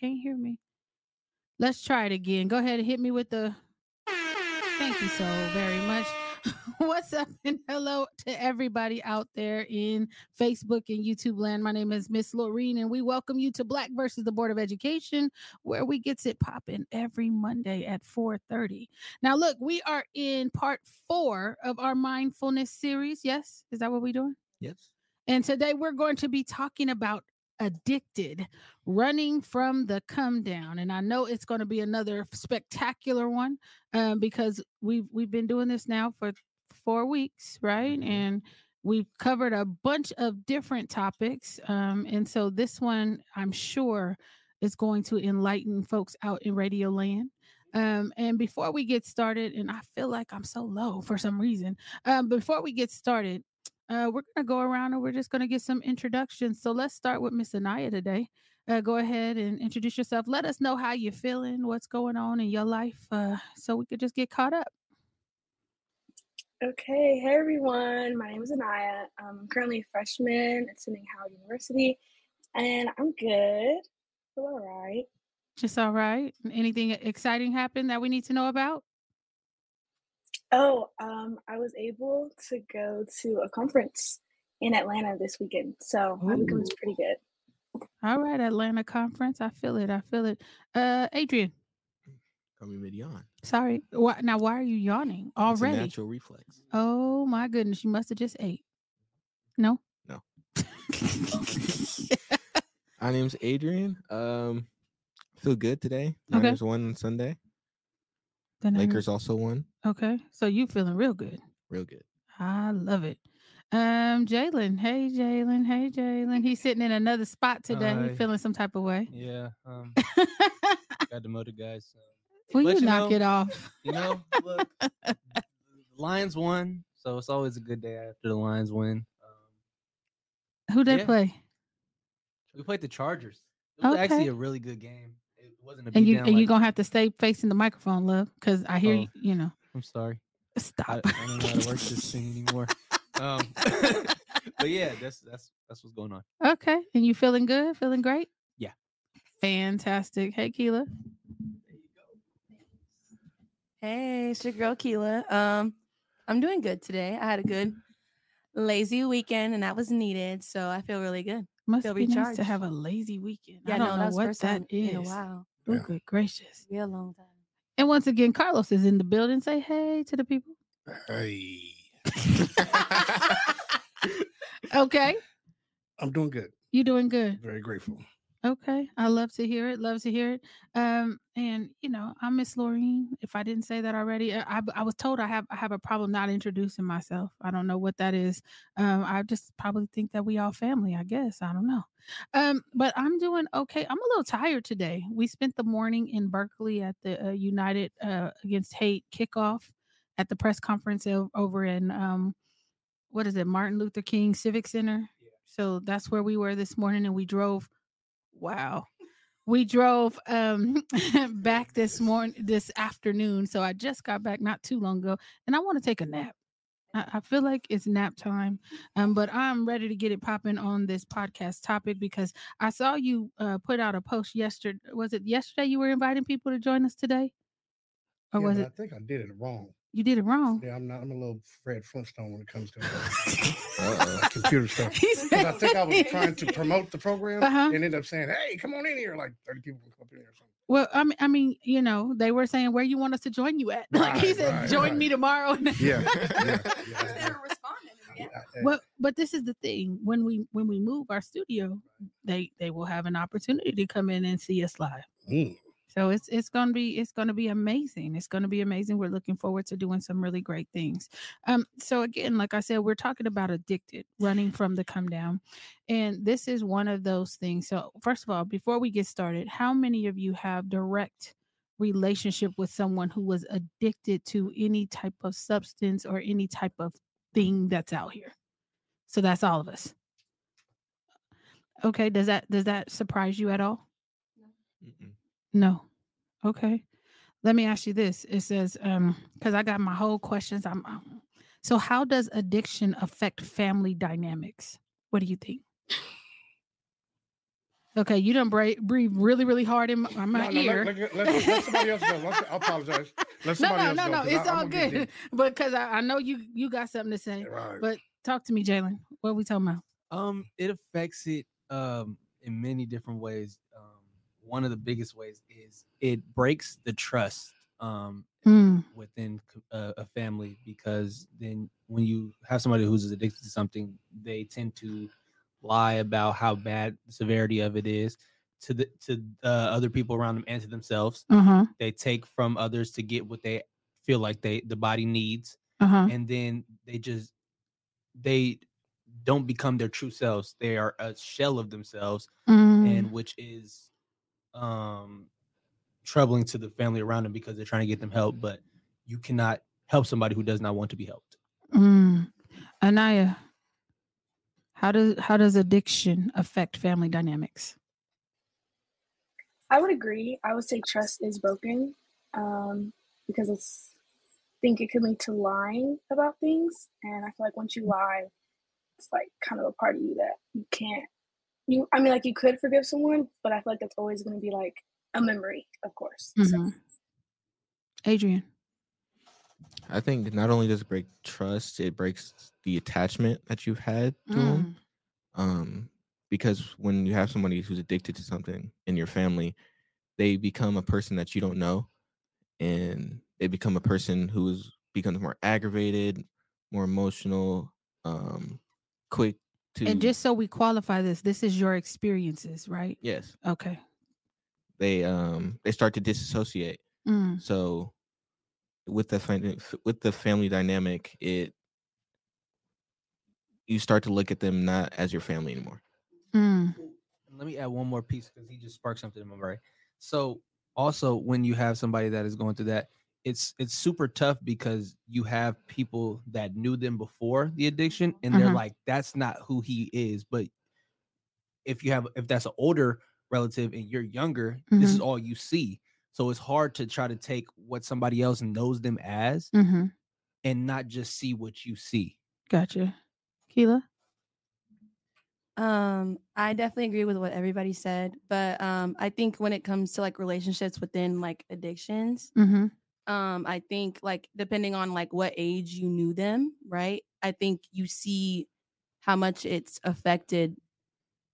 Can't hear me. Let's try it again. Go ahead and hit me with the. Thank you so very much. What's up and hello to everybody out there in Facebook and YouTube land. My name is Miss Laureen, and we welcome you to Black versus the Board of Education, where we gets it popping every Monday at 4:30. Now, look, we are in part four of our mindfulness series. Yes, is that what we're doing? Yes. And today we're going to be talking about addicted, running from the come down. And I know it's going to be another spectacular one um, because we've we've been doing this now for four weeks, right? And we've covered a bunch of different topics. Um, and so this one, I'm sure, is going to enlighten folks out in Radio Land. Um, and before we get started, and I feel like I'm so low for some reason. Um, before we get started, uh, we're going to go around and we're just going to get some introductions. So let's start with Miss Anaya today. Uh, go ahead and introduce yourself. Let us know how you're feeling, what's going on in your life, uh, so we could just get caught up. Okay, hey everyone. My name is Anaya. I'm currently a freshman attending Howard University, and I'm good. Feel all right. Just all right. Anything exciting happened that we need to know about? Oh, um, I was able to go to a conference in Atlanta this weekend, so my weekend was Ooh. pretty good. All right, Atlanta conference. I feel it. I feel it. Uh, Adrian, Call me mid yawn. sorry. Why, now, why are you yawning It's a already? natural reflex. Oh my goodness, you must have just ate. No. No. My name's Adrian. Um, feel good today. Okay. Niners won on Sunday. The name- Lakers also won. Okay, so you feeling real good. Real good. I love it. Um, Jalen. Hey, Jalen. Hey, Jalen. He's sitting in another spot today. Hi. Feeling some type of way. Yeah, um, got demoted, guys. So. Will But you you knock know- it off? You know, look, Lions won, so it's always a good day after the Lions win. Um, Who they yeah. play? we played the Chargers. It was Okay. actually a really good game. It wasn't a And you and you like- gonna have to stay facing the microphone, love, because I hear Oh. you. You know, I'm sorry. stop. I, I don't know how to work this thing anymore. Um, but yeah, that's that's that's what's going on. okay, and you feeling good? Feeling great? Yeah. Fantastic. Hey, Keela. There you go. Hey, it's your girl Keela. Um, I'm doing good today. I had a good lazy weekend and that was needed, so I feel really good. Must Feel be nice to have a lazy weekend. Yeah, I don't no, know that's what first that time in a is. while. Oh, Yeah. good gracious. Real long time. And once again, Carlos is in the building. Say hey to the people. Hey, Okay. I'm doing good. You doing good. Very grateful. Okay. I love to hear it. Love to hear it. Um, and you know, I'm Miss Laureen. If I didn't say that already, uh, I, I was told I have I have a problem not introducing myself. I don't know what that is. Um, I just probably think that we all family, I guess. I don't know. Um, but I'm doing okay. I'm a little tired today. We spent the morning in Berkeley at the uh, United uh, Against Hate kickoff at the press conference over in um what is it, Martin Luther King Civic Center. Yeah. So that's where we were this morning and we drove wow. We drove um back this morning this afternoon so i just got back not too long ago and i want to take a nap. I, I feel like it's nap time um but i'm ready to get it popping on this podcast topic because i saw you uh put out a post yesterday was it yesterday you were inviting people to join us today? Or Yeah, was it I think I did it wrong. You did it wrong Yeah, I'm not. I'm a little Fred Flintstone when it comes to Uh-oh. uh, computer stuff. He 'Cause I think I was trying to promote the program Uh-huh. and ended up saying, "Hey, come on in here!" Like 30 people will come up in here or something. Well, I mean, I mean, you know, they were saying where you want us to join you at. Like he Right, said, right, join right. me tomorrow. Yeah, yeah, yeah. responding. I- I- Well, but this is the thing. When we when we move our studio, they they will have an opportunity to come in and see us live. mm, So it's it's gonna be it's gonna be amazing. It's gonna be amazing. We're looking forward to doing some really great things. Um, so again, like I said, we're talking about addicted, running from the come down, and this is one of those things. So first of all, before we get started, how many of you have direct relationship with someone who was addicted to any type of substance or any type of thing that's out here? So that's all of us. Okay, does that does that surprise you at all? Mm-mm. No. Okay. Let me ask you this. It says, um, because I got my whole questions. I'm um, so how does addiction affect family dynamics? What do you think? Okay, you don't breathe, breathe really, really hard in my, in my No, no, ear. let, let, let, let somebody else go. Let, I apologize. Let no, somebody no, else no, go, no. 'cause I- It's I'm all gonna good. But because I, I know you you got something to say. Right. But talk to me, Jalen. What are we talking about? Um, it affects it um in many different ways. Um, one of the biggest ways is it breaks the trust um Mm, within co- uh, a family because then when you have somebody who's addicted to something, they tend to lie about how bad the severity of it is to the to uh, other people around them and to themselves. uh-huh. They take from others to get what they feel like they the body needs, Uh-huh. and then they just they don't become their true selves. They are a shell of themselves, Mm, and which is um troubling to the family around them because they're trying to get them help, but you cannot help somebody who does not want to be helped. mm. Anaya, how does how does addiction affect family dynamics? I would agree. I would say trust is broken um, because it's I think it can lead to lying about things, and I feel like once you lie, it's like kind of a part of you that you can't. You, I mean, like you could forgive someone, but I feel like that's always going to be like a memory, of course. So, Mhm. Adrian. I think not only does it break trust, it breaks the attachment that you've had to them. Mm, Um, because when you have somebody who's addicted to something in your family, they become a person that you don't know, and they become a person who's becomes more aggravated, more emotional, um, quick to And just so we qualify this, this is your experiences, right? yes, Okay. they um they start to disassociate. Mm, So with the fam- with the family dynamic, it you start to look at them not as your family anymore. mm, Let me add one more piece because he just sparked something in my brain. So also when you have somebody that is going through that, it's it's super tough because you have people that knew them before the addiction and they're Mhm. like, that's not who he is. But if you have if that's an older relative and you're younger, this is all you see. So it's hard to try to take what somebody else knows them as hmm and not just see what you see. Gotcha. Keela? Um, I definitely agree with what everybody said, but um, I think when it comes to like relationships within like addictions, Mm-hmm. Um, I think like depending on like what age you knew them, right? I think you see how much it's affected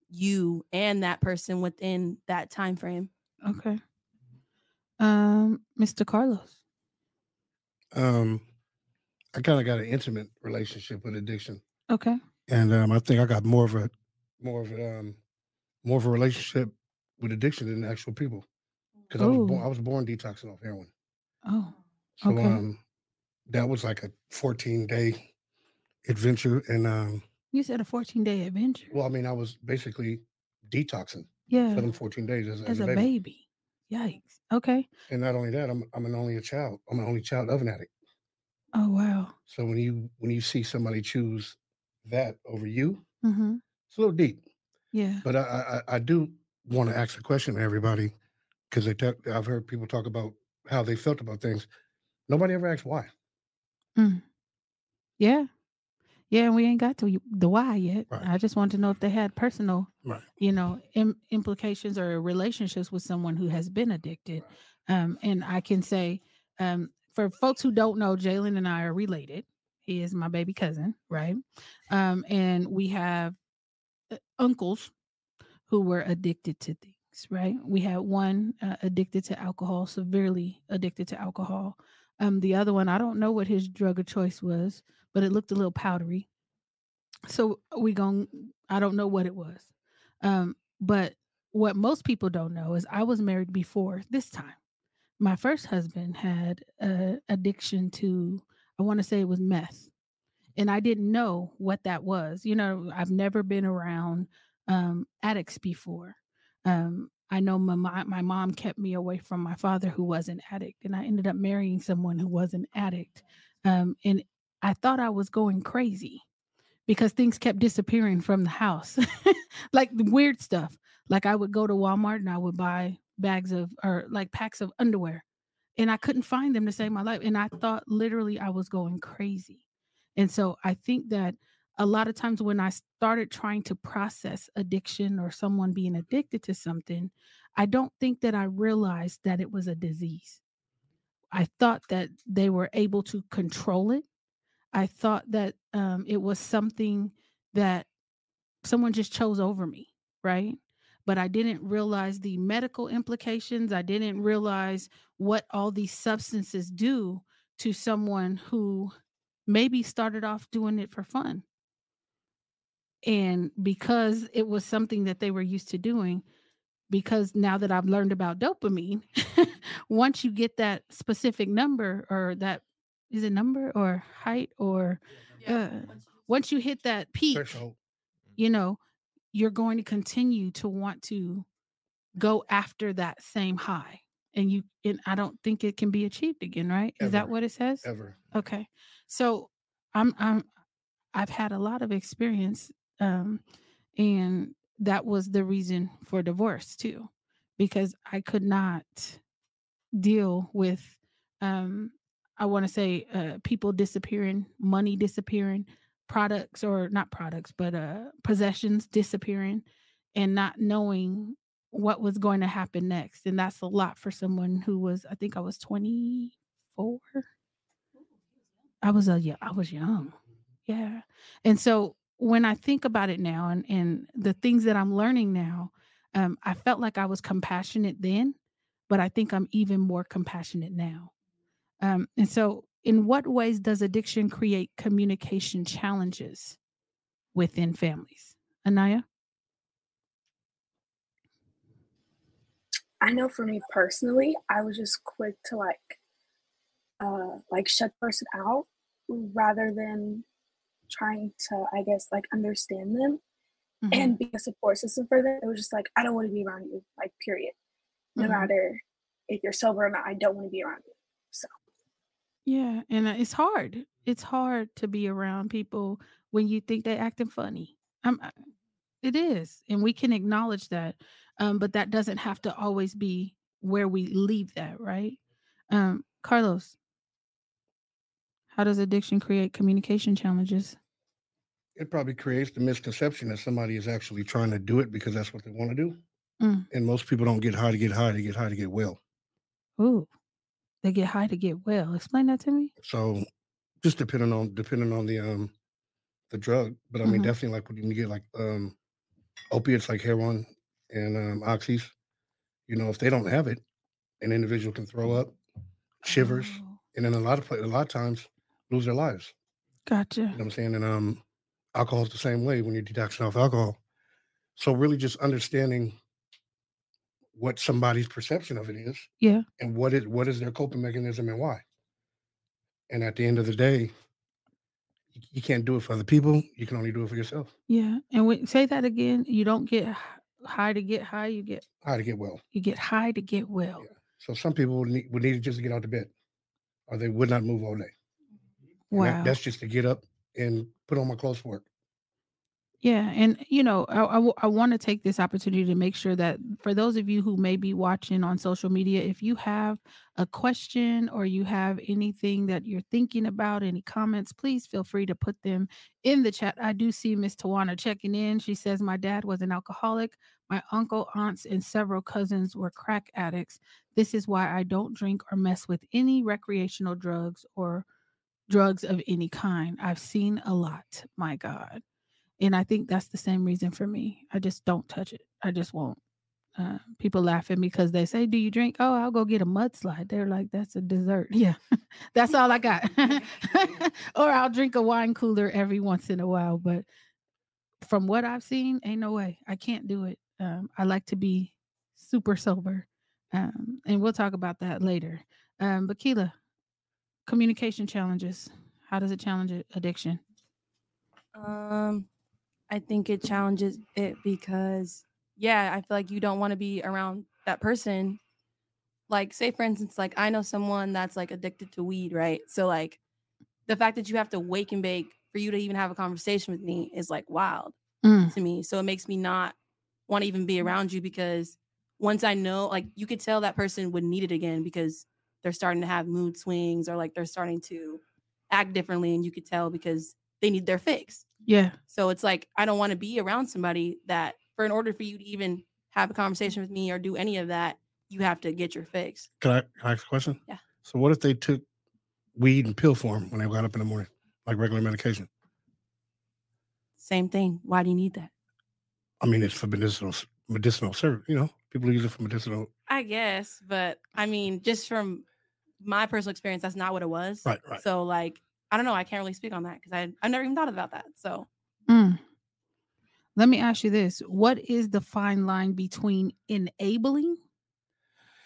you and that person within that time frame. Okay. Um, Mr. Carlos. Um, I kind of got an intimate relationship with addiction, Okay. and um, I think I got more of a more of a um, more of a relationship with addiction than actual people because I was born, I was born detoxing off heroin. Oh. So Okay. um, that was like a 14 day adventure, and um, You said a 14 day adventure. well, I mean, I was basically detoxing yeah. for them 14 days as, As a baby. Yikes. Okay. And not only that, I'm I'm an only child. I'm an only child of an addict. Oh wow. So when you when you see somebody choose that over you, Mm-hmm. it's a little deep. Yeah. But I I, I do want to ask a question to everybody because they talk, I've heard people talk about how they felt about things. Nobody ever asked why. Yeah. Yeah, we ain't got to the why yet. Right. I just want to know if they had personal, Right. you know, Im- implications or relationships with someone who has been addicted. Um, and I can say, um, for folks who don't know, Jalen and I are related. He is my baby cousin, right? Um, and we have uh, uncles who were addicted to things, right? We had one uh, addicted to alcohol, severely addicted to alcohol. Um, the other one, I don't know what his drug of choice was, but it looked a little powdery. So we gon' I don't know what it was. Um, but what most people don't know is I was married before this time. My first husband had a addiction to, I want to say it was meth. And I didn't know what that was. You know, I've never been around um, addicts before. Um, I know my, my mom kept me away from my father who was an addict, and I ended up marrying someone who was an addict. Um, and I thought I was going crazy because things kept disappearing from the house, like the weird stuff. Like I would go to Walmart and I would buy bags of or like packs of underwear, and I couldn't find them to save my life. And I thought literally I was going crazy. And so I think that a lot of times when I started trying to process addiction or someone being addicted to something, I don't think that I realized that it was a disease. I thought that they were able to control it. I thought that um, it was something that someone just chose over me, right? But I didn't realize the medical implications. I didn't realize what all these substances do to someone who maybe started off doing it for fun and because it was something that they were used to doing, because now that I've learned about dopamine, once you get that specific number or that is it number or height or uh, once you hit that peak, Threshold. you know, you're going to continue to want to go after that same high. And you and I don't think it can be achieved again, right? Is that what it says? Ever. Okay. So I'm I'm I've had a lot of experience um and that was the reason for divorce too because I could not deal with um I want to say uh people disappearing, money disappearing, products or not products but uh possessions disappearing and not knowing what was going to happen next and that's a lot for someone who was I think I was 24 I was a yeah, I was young. Yeah. And so when I think about it now and and the things that I'm learning now, um, I felt like I was compassionate then, but I think I'm even more compassionate now. Um, and so in what ways does addiction create communication challenges within families? Anaya? I know for me personally, I was just quick to like uh like shut person out rather than trying to I guess like understand them Mhm. and be a support system for them. It was just like I don't want to be around you, like period. No Mhm. matter if you're sober or not, I don't want to be around you. So Yeah, and uh, it's hard. It's hard to be around people when you think they're acting funny. Um, uh, it is, and we can acknowledge that. Um, but that doesn't have to always be where we leave that, right? Um, Carlos, how does addiction create communication challenges? It probably creates the misconception that somebody is actually trying to do it because that's what they want to do. Mm. And most people don't get high to get high; they get high to get well. Ooh, they get high to get well. Explain that to me. So, just depending on depending on the um the drug, but I mean Mhm. definitely like when you get like um opiates like heroin and um oxys. You know, if they don't have it, an individual can throw up, shivers, Oh, and then a lot of a lot of times lose their lives. gotcha. You know what I'm saying? And um, alcohol is the same way when you're detoxing off alcohol. So really, just understanding what somebody's perception of it is, Yeah. and what is what is their coping mechanism and why. And at the end of the day, you, you can't do it for other people. You can only do it for yourself. Yeah. And we, say that again. You don't get high to get high. You get high to get well. you get high to get well. Yeah. So some people would need, would need to just to get out of bed, or they would not move all day. And that- Wow. that's just to get up and put on my clothes for work. Yeah, and you know, I want to take this opportunity to make sure that for those of you who may be watching on social media, if you have a question or you have anything that you're thinking about, any comments, please feel free to put them in the chat. I do see Miss Tawana checking in. She says, My dad was an alcoholic. My uncle, aunts, and several cousins were crack addicts. This is why I don't drink or mess with any recreational drugs or drugs of any kind. I've seen a lot. My God. And I think that's the same reason for me. I just don't touch it. I just won't. Uh, people laugh at me because they say, "Do you drink?" Oh, I'll go get a mudslide. They're like, "That's a dessert." Yeah, that's all I got. or I'll drink a wine cooler every once in a while. But from what I've seen, ain't no way. I can't do it. Um, I like to be super sober. Um, and we'll talk about that later. Um, but Keela, communication challenges. How does it challenge addiction? Um, I think it challenges it because, yeah, I feel like you don't want to be around that person. Like, say for instance, like I know someone that's like addicted to weed, right? So like, the fact that you have to wake and bake for you to even have a conversation with me is like wild Mm. to me. So it makes me not want to even be around you because once I know, like, you could tell that person would need it again because they're starting to have mood swings or like they're starting to act differently, and you could tell because they need their fix. Yeah. So it's like I don't want to be around somebody that for in order for you to even have a conversation with me or do any of that, you have to get your fix. Can I, can I ask a question? Yeah. So what if they took weed and pill form when they got up in the morning, like regular medication? Same thing. Why do you need that? I mean, it's for medicinal medicinal service. You know, people use it for medicinal. I guess, but I mean, just from my personal experience, that's not what it was. Right, right. So like, I don't know. I can't really speak on that because I I've never even thought about that. So Mm. Let me ask you this. What is the fine line between enabling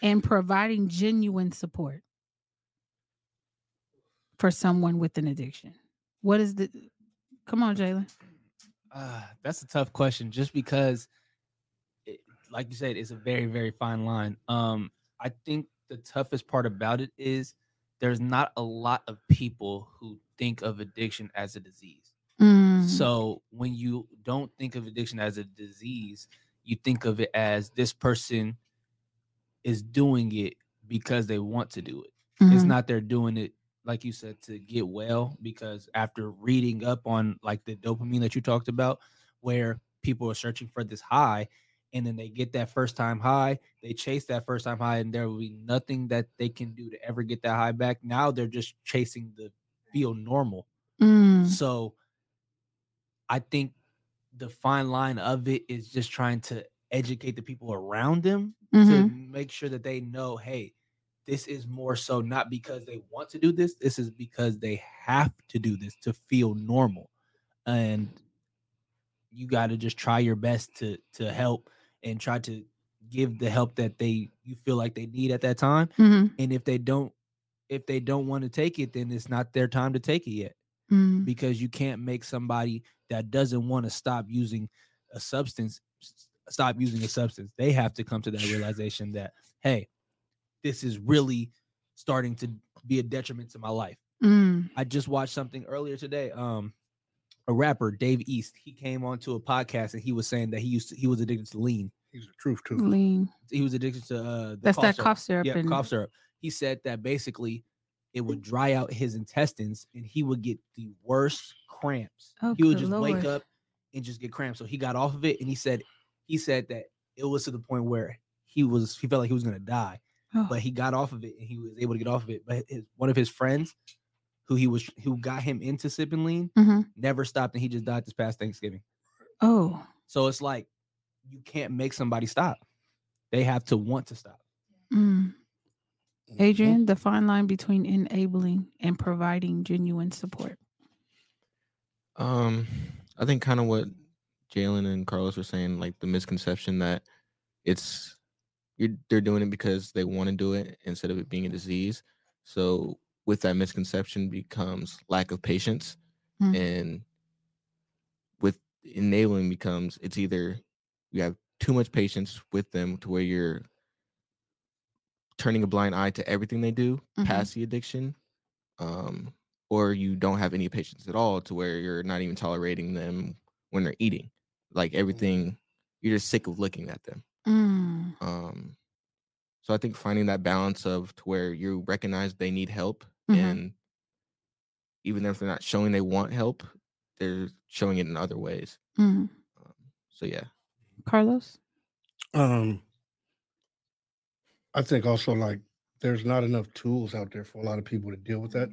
and providing genuine support for someone with an addiction? What is the come on, Jalen? Uh, that's a tough question just because it, like you said it's a very very fine line um i think the toughest part about it is there's not a lot of people who think of addiction as a disease Mm. so when you don't think of addiction as a disease you think of it as this person is doing it because they want to do it it's Mhm. not they're doing it like you said to get well because after reading up on like the dopamine that you talked about where people are searching for this high and then they get that first time high they chase that first time high and there will be nothing that they can do to ever get that high back now they're just chasing the feel normal Mm. so i think the fine line of it is just trying to educate the people around them to Mhm. make sure that they know, hey, this is more so not because they want to do this. This is because they have to do this to feel normal. And you got to just try your best to to help and try to give the help that they you feel like they need at that time. Mhm. And if they don't if they don't want to take it, then it's not their time to take it yet Mm. because you can't make somebody that doesn't want to stop using a substance stop using a substance. They have to come to that realization that hey, this is really starting to be a detriment to my life. Mm. I just watched something earlier today. Um, a rapper, Dave East, he came onto a podcast and he was saying that he used to, he was addicted to lean. He's the truth too. Lean. He was addicted to uh, the That's that syrup. cough syrup. Yeah, and, cough syrup. He said that basically it would dry out his intestines and he would get the worst cramps. Oh, he would good just wake up and just get cramps. So he got off of it and he said he said that it was to the point where he was he felt like he was gonna die, Oh. but he got off of it and he was able to get off of it. But his one of his friends who he was who got him into sipping lean Mhm. never stopped and he just died this past Thanksgiving. Oh. So it's like you can't make somebody stop. They have to want to stop. Mm. Adrian, the fine line between enabling and providing genuine support. Um, I think kind of what Jalen and Carlos were saying, like the misconception that it's you're they're doing it because they want to do it instead of it being a disease. So with that misconception becomes lack of patience, Mm. and with enabling becomes it's either you have too much patience with them to where you're turning a blind eye to everything they do Mhm. past the addiction um or you don't have any patience at all to where you're not even tolerating them when they're eating like everything you're just sick of looking at them Mm. um so i think finding that balance of to where you recognize they need help Mhm. and even if they're not showing they want help they're showing it in other ways Mm. um, so yeah Carlos? Um, I think also like there's not enough tools out there for a lot of people to deal with that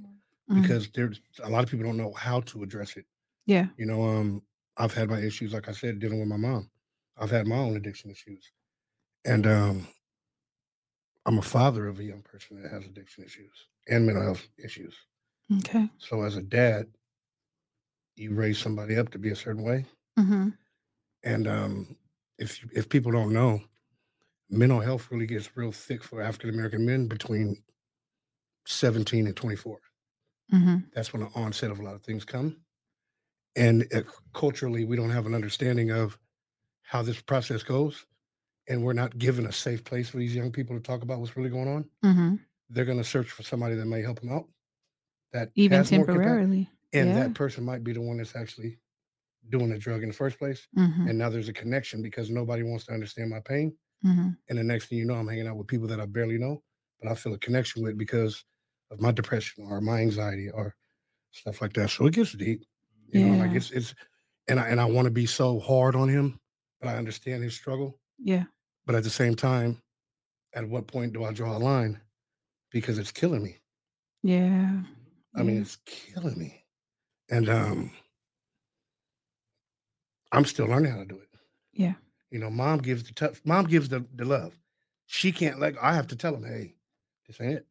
Mm. because there's a lot of people don't know how to address it. Yeah. You know, um, I've had my issues, like I said, dealing with my mom. I've had my own addiction issues, and um, I'm a father of a young person that has addiction issues and mental health issues. Okay. So as a dad, you raise somebody up to be a certain way, Mm-hmm. and um, if if people don't know, mental health really gets real thick for African American men between 17 and 24. hmm That's when the onset of a lot of things come. And uh, culturally, we don't have an understanding of how this process goes. And we're not given a safe place for these young people to talk about what's really going on. hmm They're going to search for somebody that may help them out. That Even has more capa- temporarily. and yeah. that person might be the one that's actually doing the drug in the first place. hmm And now there's a connection because nobody wants to understand my pain. hmm And the next thing you know, I'm hanging out with people that I barely know, but I feel a connection with because of my depression or my anxiety or stuff like that. So it gets deep. You know, like it's it's and I and I want to be so hard on him, but I understand his struggle. Yeah. But at the same time, at what point do I draw a line? Because it's killing me. Yeah. I mean, it's killing me. And um I'm still learning how to do it. Yeah. You know, mom gives the tough mom gives the, the love. She can't let I have to tell them, hey, this ain't it.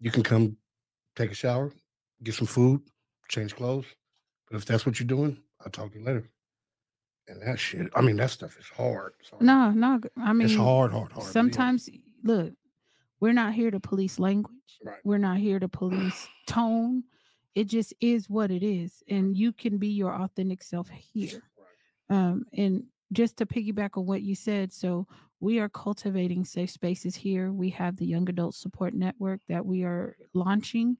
You can come take a shower, get some food, change clothes. But if that's what you're doing, I'll talk to you later. And that shit, I mean, that stuff is hard. Hard. No, no. I mean, it's hard, hard, hard. yeah. sometimes, look, we're not here to police language. Right. We're not here to police tone. It just is what it is. And you can be your authentic self here. Um, and just to piggyback on what you said, so we are cultivating safe spaces here. We have the Young Adult Support Network that we are launching.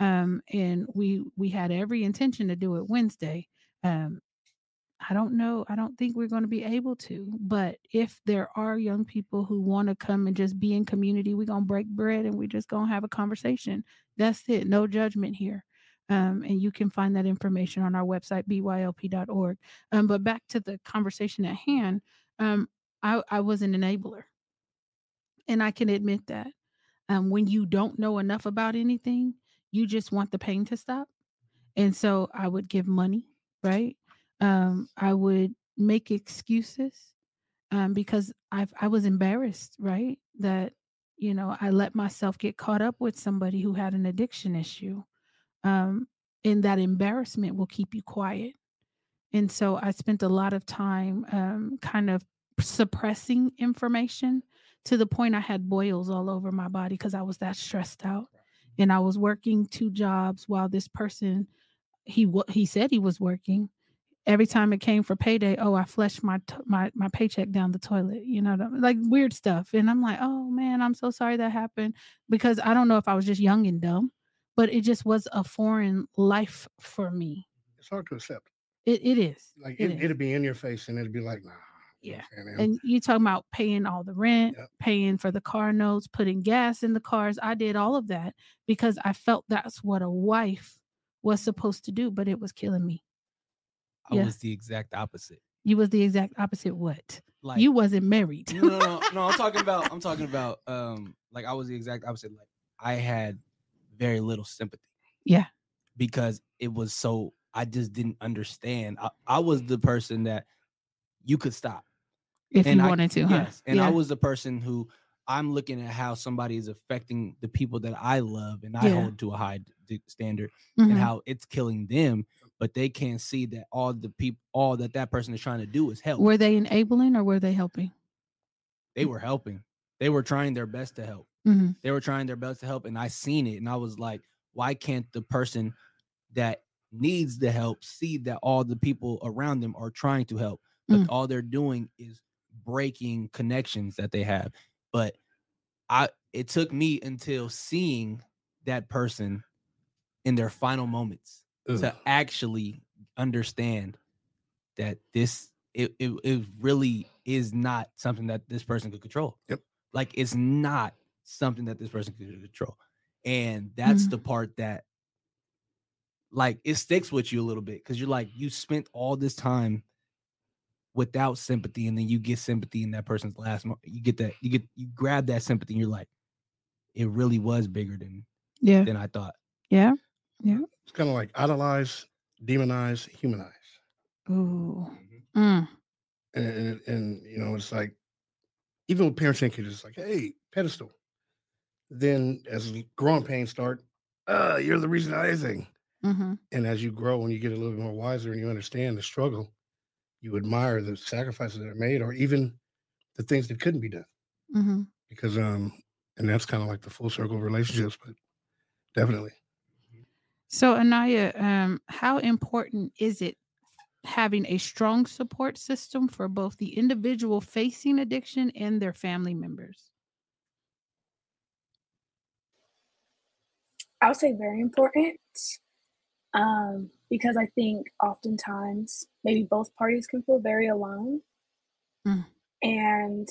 Um, and we we had every intention to do it Wednesday. Um, I don't know. I don't think we're going to be able to. But if there are young people who want to come and just be in community, we're going to break bread and we're just going to have a conversation. That's it. No judgment here. Um, and you can find that information on our website, bylp.org. Um, but back to the conversation at hand, um, I, I was an enabler. And I can admit that. Um, when you don't know enough about anything, you just want the pain to stop. And so I would give money, right? Um, I would make excuses um, because I I was embarrassed, right? That you know I let myself get caught up with somebody who had an addiction issue, um, and that embarrassment will keep you quiet. And so I spent a lot of time um, kind of suppressing information to the point I had boils all over my body because I was that stressed out, and I was working two jobs while this person he he said he was working every time it came for payday, oh, I flushed my t- my my paycheck down the toilet, you know, like weird stuff. And I'm like, oh man, I'm so sorry that happened because I don't know if I was just young and dumb, but it just was a foreign life for me. It's hard to accept. It it is. Like It it, it'll be in your face and it'll be like, nah. Yeah. what I'm saying? And you talking about paying all the rent, Yep. paying for the car notes, putting gas in the cars. I did all of that because I felt that's what a wife was supposed to do, but it was killing me. I Yeah. was the exact opposite. You was the exact opposite. What? Like you wasn't married. no, no, no, no. I'm talking about. I'm talking about. Um, like I was the exact opposite. Like I had very little sympathy. Yeah. Because it was so. I just didn't understand. I, I was the person that you could stop. if and you I- wanted to, huh? Yes, and I was the person who I'm looking at how somebody is affecting the people that I love and I Yeah. hold to a high d- standard, Mhm. and how it's killing them, but they can't see that all the people, all that that person is trying to do is help. Were they enabling or were they helping? they were helping. They were trying their best to help. Mhm. They were trying their best to help, and I seen it, and I was like, why can't the person that needs the help see that all the people around them are trying to help, but Mm. all they're doing is breaking connections that they have. But I, it took me until seeing that person in their final moments to actually understand that this it, it, it really is not something that this person could control. Yep. Like it's not something that this person could control. And that's Mhm. the part that like it sticks with you a little bit because you're like you spent all this time without sympathy and then you get sympathy in that person's last mo- you get that you get you grab that sympathy and you're like it really was bigger than Yeah. than I thought. Yeah. Yeah. It's kind of like idolize, demonize, humanize. Ooh. Mm. And, and and you know, it's like even with parents and kids, it's like, hey, pedestal. Then as growing pains start, uh, you're the reason for anything. hmm And as you grow and you get a little bit more wiser and you understand the struggle, you admire the sacrifices that are made, or even the things that couldn't be done. hmm Because um, and that's kind of like the full circle of relationships, but definitely. So, Anaya, um, how important is it having a strong support system for both the individual facing addiction and their family members? I would say very important um, because I think oftentimes maybe both parties can feel very alone Mm. and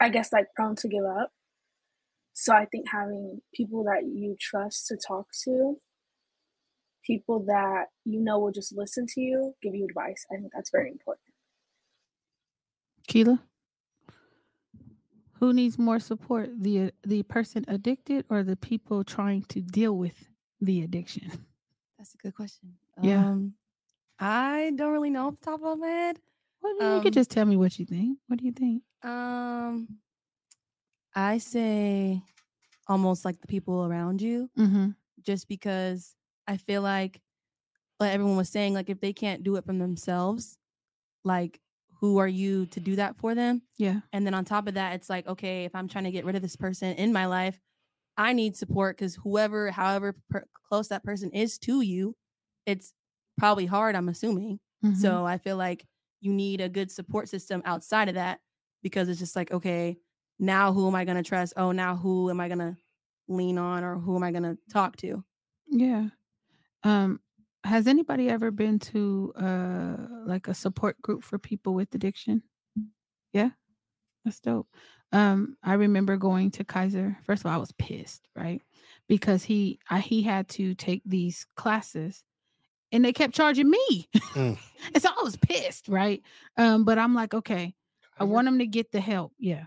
I guess like prone to give up. So I think having people that you trust to talk to, people that you know will just listen to you, give you advice, I think that's very important. Keela? Who needs more support, the the person addicted or the people trying to deal with the addiction? That's a good question. Yeah. Um, I don't really know off the top of my head. Well, you Um, could just tell me what you think. What do you think? Um, I say almost like the people around you, Mm-hmm. just because I feel like, like everyone was saying, like if they can't do it from themselves, like who are you to do that for them? Yeah. And then on top of that, it's like, okay, if I'm trying to get rid of this person in my life, I need support because whoever, however per- close that person is to you, it's probably hard, I'm assuming. Mhm. So I feel like you need a good support system outside of that because it's just like, okay, now who am I going to trust? Oh, now who am I going to lean on or who am I going to talk to? Yeah. Um, has anybody ever been to uh like a support group for people with addiction? Yeah. That's dope. Um, I remember going to Kaiser. First of all, I was pissed, right? Because he I, he had to take these classes and they kept charging me. Mm. and so I was pissed, right? Um, but I'm like, okay, I want him to get the help. Yeah.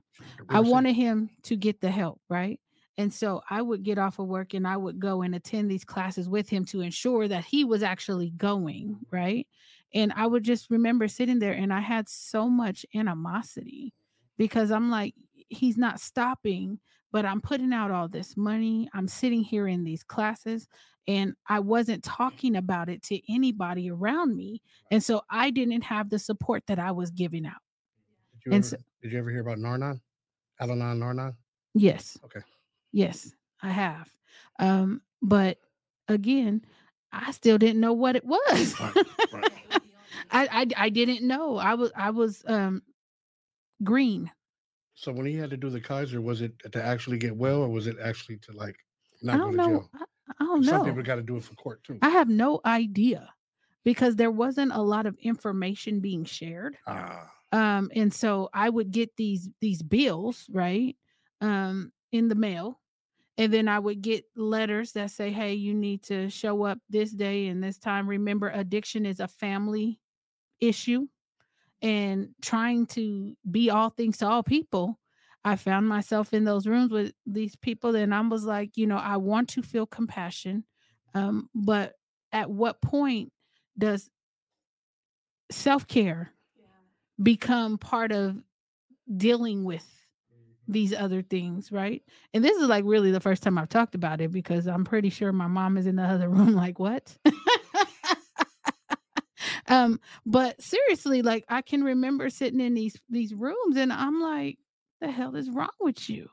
I wanted him to get the help, right? And so I would get off of work and I would go and attend these classes with him to ensure that he was actually going, right? And I would just remember sitting there and I had so much animosity because I'm like, he's not stopping, but I'm putting out all this money. I'm sitting here in these classes and I wasn't talking about it to anybody around me. And so I didn't have the support that I was giving out. Did you, and ever, did you ever hear about Nar-Anon? Al-Anon Nar-Anon? Yes. Okay. Yes, I have. Um, but again, I still didn't know what it was. Right, right. I, I I didn't know. I was I was um green. So when he had to do the Kaiser, was it to actually get well, or was it actually to like not I go don't to know. jail? I, I don't Some know. Some people got to do it for court too. I have no idea because there wasn't a lot of information being shared. ah, um and so i would get these these bills right um in the mail and then i would get letters that say hey you need to show up this day and this time. Remember addiction is a family issue and trying to be all things to all people i found myself in those rooms with these people and i was like you know i want to feel compassion um but at what point does self-care become part of dealing with these other things, right? And this is like really the first time I've talked about it because I'm pretty sure my mom is in the other room, like, what? um, but seriously, like I can remember sitting in these these rooms and I'm like, the hell is wrong with you?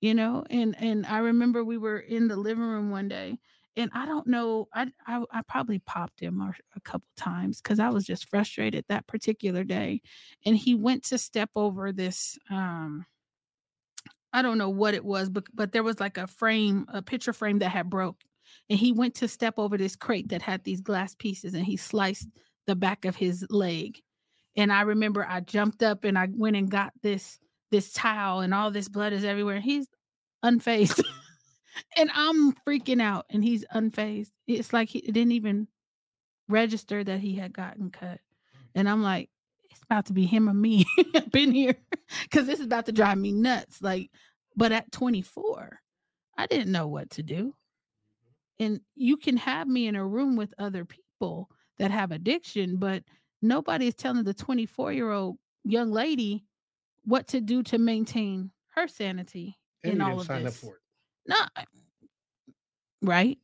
You know, and and I remember we were in the living room one day and I don't know, I I, I probably popped him a, a couple times because I was just frustrated that particular day. And he went to step over this um I don't know what it was, but but there was like a frame, a picture frame that had broke. And he went to step over this crate that had these glass pieces and he sliced the back of his leg. And I remember I jumped up and I went and got this this towel and all this blood is everywhere. He's unfazed. and I'm freaking out and he's unfazed. It's like he didn't even register that he had gotten cut. Mm. And I'm like, it's about to be him or me up in here because this is about to drive me nuts. Like, but at 24, I didn't know what to do. Mm-hmm. And you can have me in a room with other people that have addiction, but nobody is telling the 24 year old young lady what to do to maintain her sanity and in all of sign this. up for it. No, right.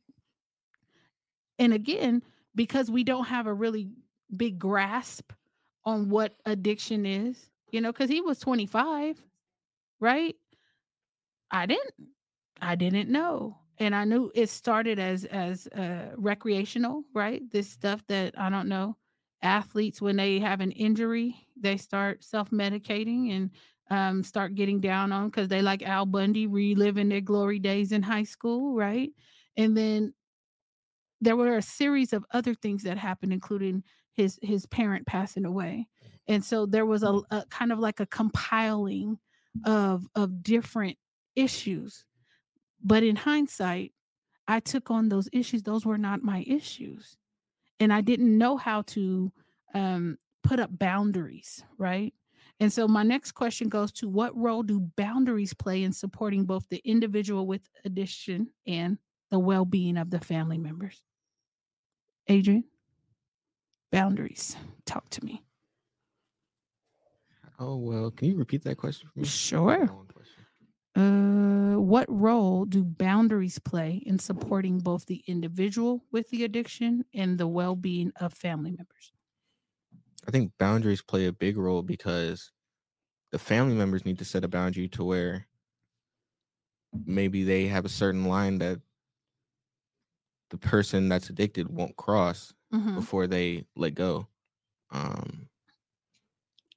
And again, because we don't have a really big grasp on what addiction is, you know, because he was 25, right? I didn't. I didn't know. And I knew it started as as uh recreational, right? This stuff that I don't know. Athletes when they have an injury, they start self-medicating and um start getting down on because they like Al Bundy reliving their glory days in high school, right? And then there were a series of other things that happened, including his his parent passing away. And so there was a, a kind of like a compiling of of different issues. But in hindsight, I took on those issues. Those were not my issues. And I didn't know how to um, put up boundaries, right? And so my next question goes to what role do boundaries play in supporting both the individual with addiction and the well being of the family members? Adrian, boundaries. Talk to me. Oh well, can you repeat that question for me? Sure. Uh, what role do boundaries play in supporting both the individual with the addiction and the well being of family members? I think boundaries play a big role because the family members need to set a boundary to where maybe they have a certain line that the person that's addicted won't cross Mhm. before they let go. Um,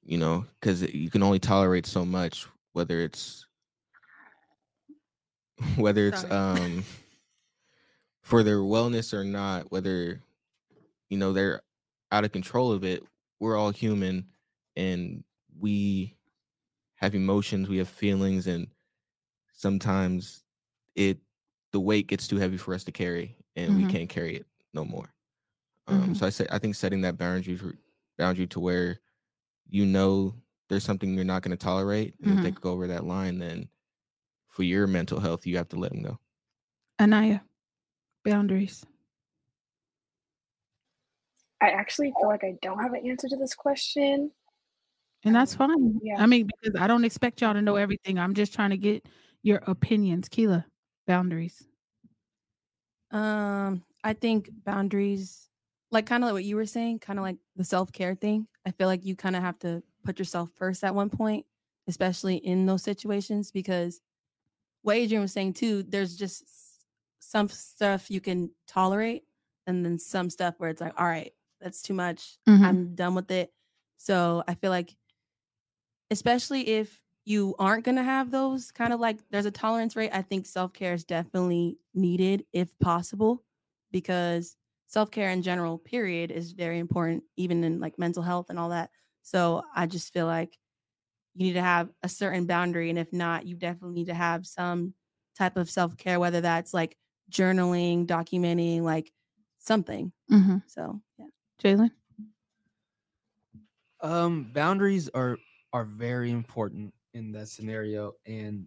you know, because you can only tolerate so much, whether it's whether it's Sorry. um for their wellness or not, whether you know they're out of control of it. We're all human, and we have emotions, we have feelings, and sometimes it the weight gets too heavy for us to carry, and we Mhm. can't carry it no more. Um, Mhm. So I say I think setting that boundary for- boundary to where you know there's something you're not going to tolerate, and if they Mhm. go over that line, then for your mental health, you have to let them go. Anaya, boundaries. I actually feel like I don't have an answer to this question. And that's fine. yeah. I mean, because I don't expect y'all to know everything. I'm just trying to get your opinions. Keela, boundaries. Um, I think boundaries, like kind of like what you were saying, kind of like the self care thing. I feel like you kind of have to put yourself first at one point, especially in those situations, because what Adrian was saying too, there's just some stuff you can tolerate, and then some stuff where it's like, all right, that's too much. Mhm. I'm done with it. So I feel like, especially if you aren't going to have those kind of like there's a tolerance rate, I think self care is definitely needed if possible because self care in general, period, is very important, even in like mental health and all that. So I just feel like you need to have a certain boundary. And if not, you definitely need to have some type of self care, whether that's like journaling, documenting, like something. Mm-hmm. So, yeah. Jalen. Um, boundaries are are very important in that scenario, and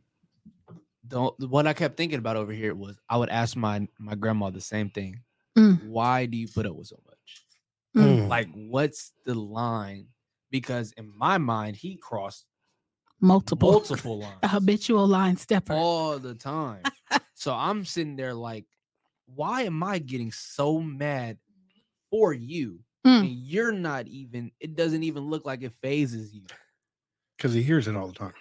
don't what I kept thinking about over here was I would ask my my grandma the same thing. Mm. Why do you put up with so much? Mm. Like, what's the line? Because in my mind, he crossed Multiple. multiple lines A habitual line stepper. all the time. so I'm sitting there like, why am I getting so mad for you? Mm. And you're not even, it doesn't even look like it fazes you. Because he hears it all the time.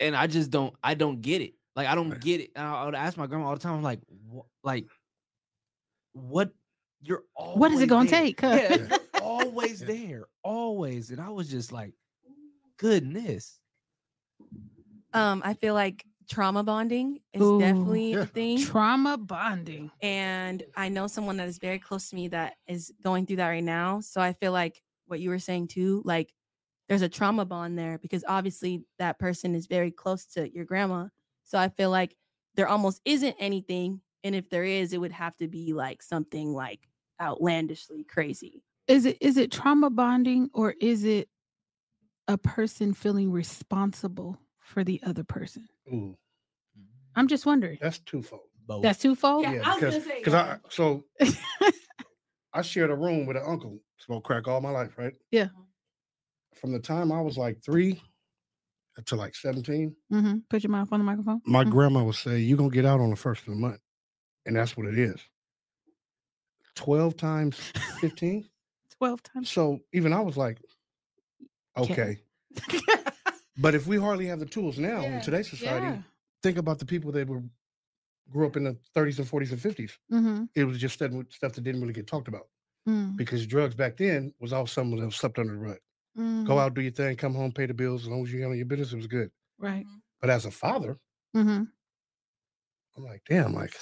And I just don't, I don't get it. Like, I don't Right. get it. And I, I would ask my grandma all the time, I'm like, what, like, what, you're always What is it gonna there. take, huh? Yeah, Yeah. always Yeah. there, always. And I was just like, goodness. Um, I feel like trauma bonding is Ooh, definitely yeah. a thing. Trauma bonding. and I know someone that is very close to me that is going through that right now. So I feel like what you were saying too, like there's a trauma bond there because obviously that person is very close to your grandma. So I feel like there almost isn't anything. And if there is, it would have to be like something like outlandishly crazy. Is it is it trauma bonding or is it a person feeling responsible for the other person? Ooh, I'm just wondering. that's twofold. Both. That's twofold. Yeah, I because gonna say, because yeah. I so I shared a room with an uncle, smoked crack all my life, right? Yeah. From the time I was like three to like 17, Mm-hmm. Put your mouth on the microphone. my Mhm. grandma would say, You're gonna get out on the first of the month. And that's what it is. 12 times 15. 12 times. So even I was like, okay. But if we hardly have the tools now in today's society, Yeah. think about the people that were grew up in the 30s and 40s and 50s. Mm-hmm. It was just stuff stuff that didn't really get talked about Mm, because drugs back then was all someone that was slept under the rug. Go mhm, out, do your thing, come home, pay the bills. As long as you handle your business, it was good. Right. But as a father, Mm-hmm. I'm like, damn, like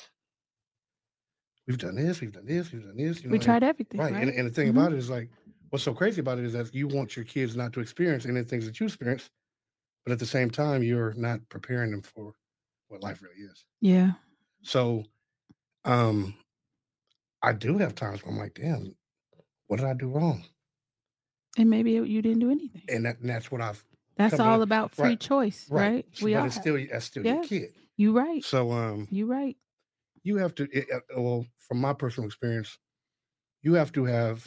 we've done this, we've done this, we've done this. You know, We and- tried everything. right. Right. And, and the thing about it is like, what's so crazy about it is that you want your kids not to experience any things that you experience, but at the same time, you're not preparing them for what life really is. yeah. So, um, I do have times where I'm like, damn, what did I do wrong? And maybe you didn't do anything. And, that, and that's what I've That's all up- about free right, choice, right? So, We but all it's have- still that's still Yeah. your kid. you right. So, um, You right. you have to it, uh, well from my personal experience you have to have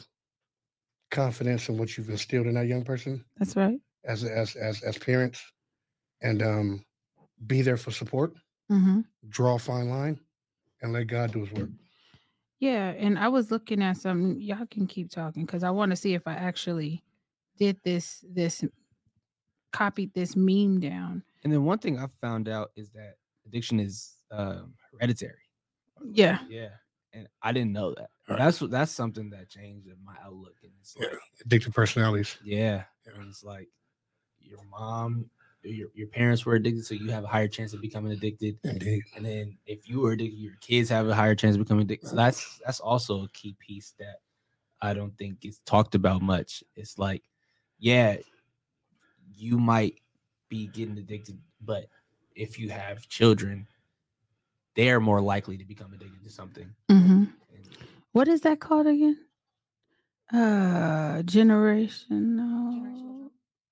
confidence in what you've instilled in that young person That's right. As as as as parents and um be there for support Mm-hmm. draw a fine line and let god do his work Yeah, and I was looking at some. Y'all can keep talking because I want to see if I actually did this. This copied this meme down. And then one thing I found out is that addiction is um, hereditary. Yeah. Yeah, and I didn't know that. Right. That's what that's something that changed in my outlook. And it's Yeah. addictive personalities yeah, Yeah. and it's like your mom, your your parents were addicted, so you have a higher chance of becoming addicted. indeed And then if you were addicted, your kids have a higher chance of becoming addicted. So that's that's also a key piece that I don't think is talked about much. It's like, yeah, you might be getting addicted, but if you have children, they are more likely to become addicted to something. Mm-hmm. And What is that called again? Uh, generational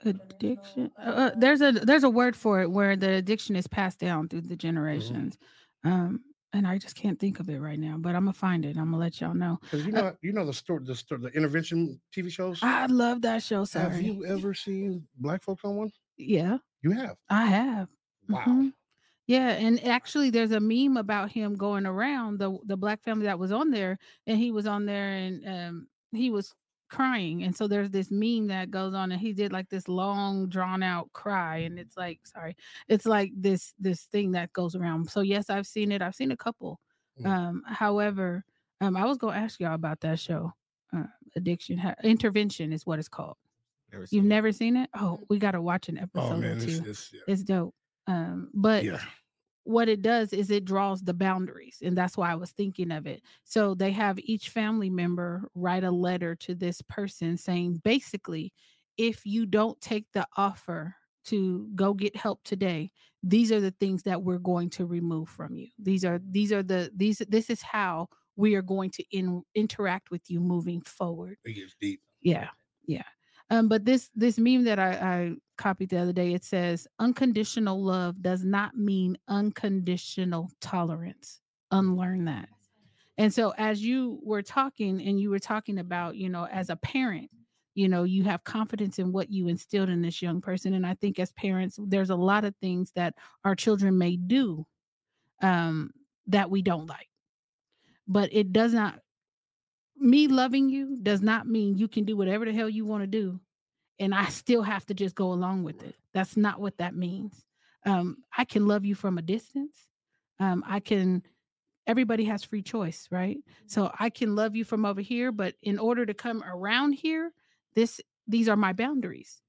addiction. Uh, uh, there's a there's a word for it where the addiction is passed down through the generations. Um, and I just can't think of it right now, but I'm gonna find it. I'm gonna let y'all know. because you know you know the story the story the intervention tv shows I love that show. have you ever seen black folks on one Yeah, you have I have. wow Mhm. Yeah, and actually, there's a meme about him going around the the black family that was on there, and he was on there, and um, he was crying, and so there's this meme that goes on, and he did like this long, drawn out cry, and it's like, sorry, it's like this this thing that goes around. So yes, I've seen it. I've seen a couple. Mm. Um, however, um, I was gonna ask y'all about that show, uh, addiction ha- intervention is what it's called. Never You've it. never seen it? Oh, we got to watch an episode oh or man two. it's, it's yeah. It's dope. Um, but yeah what it does is it draws the boundaries and that's why i was thinking of it. So they have each family member write a letter to this person saying basically if you don't take the offer to go get help today these are the things that we're going to remove from you. These are these are the these this is how we are going to in, interact with you moving forward. It gets deep. Yeah yeah um but this this meme that i i copied the other day it says unconditional love does not mean unconditional tolerance. Unlearn that. And so as you were talking and you were talking about you know as a parent you know you have confidence in what you instilled in this young person and i think as parents there's a lot of things that our children may do um that we don't like. But it does not me loving you does not mean you can do whatever the hell you want to do and i still have to just go along with it. That's not what that means. Um i can love you from a distance. Um i can everybody has free choice right? So i can love you from over here but in order to come around here this these are my boundaries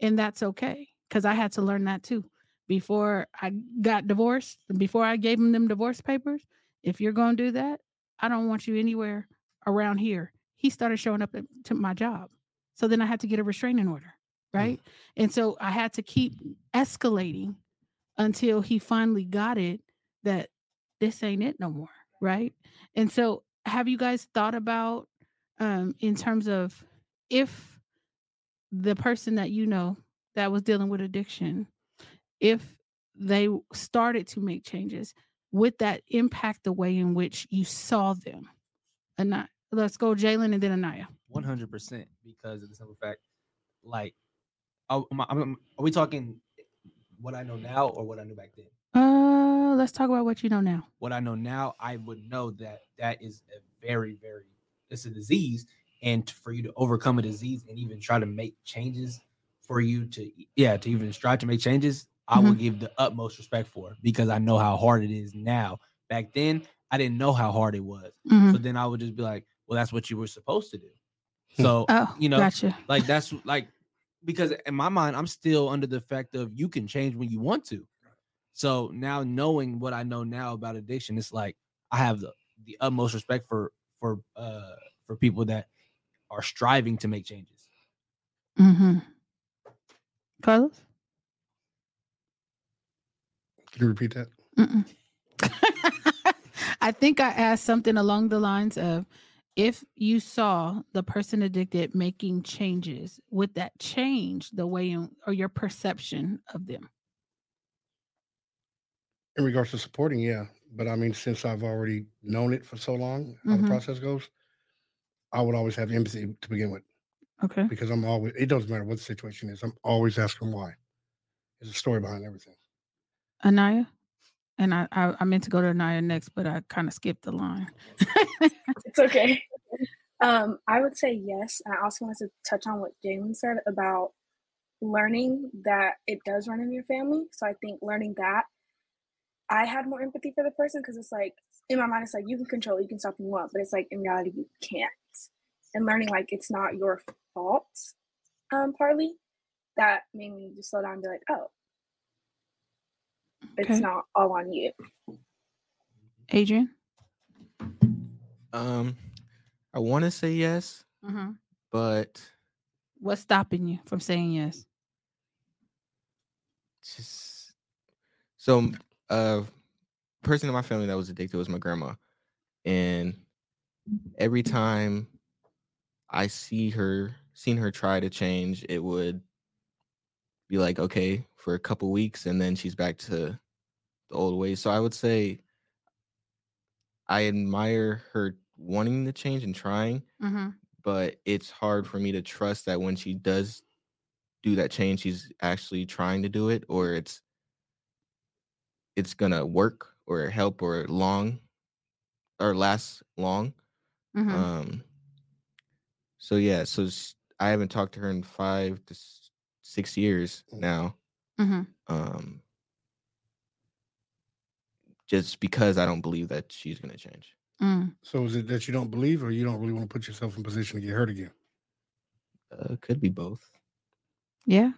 and that's okay because i had to learn that too. Before i got divorced before i gave them them divorce papers if you're going to do that i don't want you anywhere around here he started showing up to my job. So then i had to get a restraining order right? And so i had to keep escalating until he finally got it that this ain't it no more right? And so have you guys thought about um in terms of if the person that you know that was dealing with addiction if they started to make changes would that impact the way in which you saw them and not let's go jalen and then anaya One hundred percent because of the simple fact, like, oh, am I- am- are we talking what I know now or what I knew back then? uh let's talk about what you know now What I know now, I would know that that is a very, very it's a disease, and for you to overcome a disease and even try to make changes for you to yeah to even strive to make changes, I will give the utmost respect for because I know how hard it is now. Back then, I didn't know how hard it was, Mhm. so then I would just be like, well, that's what you were supposed to do. So Oh, you know, gotcha. like that's like because in my mind i'm still under the effect of you can change when you want to so now knowing what i know now about addiction it's like i have the, the utmost respect for for uh for people that are striving to make changes Mm-hmm. Carlos? Can you repeat that? Mm-mm. I think I asked something along the lines of if you saw the person addicted making changes, would that change the way in, or your perception of them? In regards to supporting, yeah. But I mean, since I've already known it for so long, how Mhm. the process goes, I would always have empathy to begin with Okay. because I'm always, it doesn't matter what the situation is, I'm always asking why. There's a story behind everything. Anaya? And I, I, I meant to go to Anaya next, but I kind of skipped the line. It's okay. Um, I would say yes. I also wanted to touch on what Jalen said about learning that it does run in your family. So I think learning that I had more empathy for the person because it's like in my mind, it's like you can control you can stop you want, but it's like in reality you can't. And learning like it's not your fault, um, partly, that made me just slow down and be like, oh, Okay. it's not all on you. Adrian? Um, I want to say yes, Mm-hmm. but What's stopping you from saying yes? just so uh person in my family that was addicted was my grandma and every time i see her seen her try to change it would be like okay for a couple weeks and then she's back to the old ways so i would say i admire her wanting to change and trying Mm-hmm. but it's hard for me to trust that when she does do that change she's actually trying to do it or it's it's gonna work or help or long or last long Mm-hmm. um so yeah so I haven't talked to her in five to six years now mm-hmm. um just because i don't believe that she's gonna change Mm. So is it that you don't believe or you don't really want to put yourself in position to get hurt again? uh, could be both Yeah.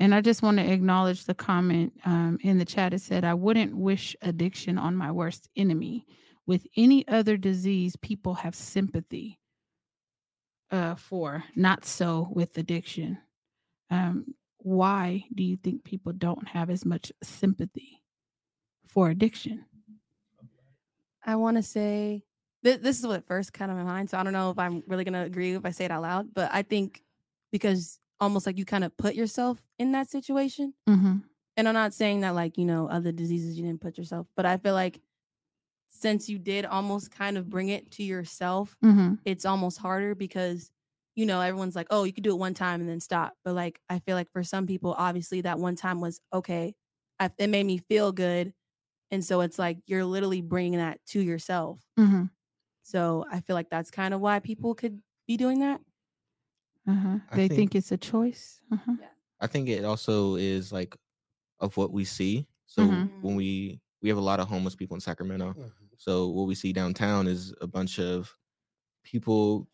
And I just want to acknowledge the comment um, in the chat. It said, I wouldn't wish addiction on my worst enemy. With any other disease, people have sympathy uh, for, not so with addiction. Um, why do you think people don't have as much sympathy for addiction? I want to say th- this is what first kind of in my mind. So I don't know if I'm really gonna agree if I say it out loud, but I think because almost like you kind of put yourself in that situation. Mm-hmm. And I'm not saying that like you know other diseases you didn't put yourself, but I feel like since you did almost kind of bring it to yourself, Mm-hmm. it's almost harder because you know everyone's like, oh, you could do it one time and then stop. But like I feel like for some people, obviously that one time was okay. I, it made me feel good, and so it's like you're literally bringing that to yourself. Mm-hmm. So I feel like that's kind of why people could be doing that. Uh-huh. They think, think- it's a choice. Uh-huh. I think it also is like of what we see. So Mhm. when we we have a lot of homeless people in Sacramento. So what we see downtown is a bunch of people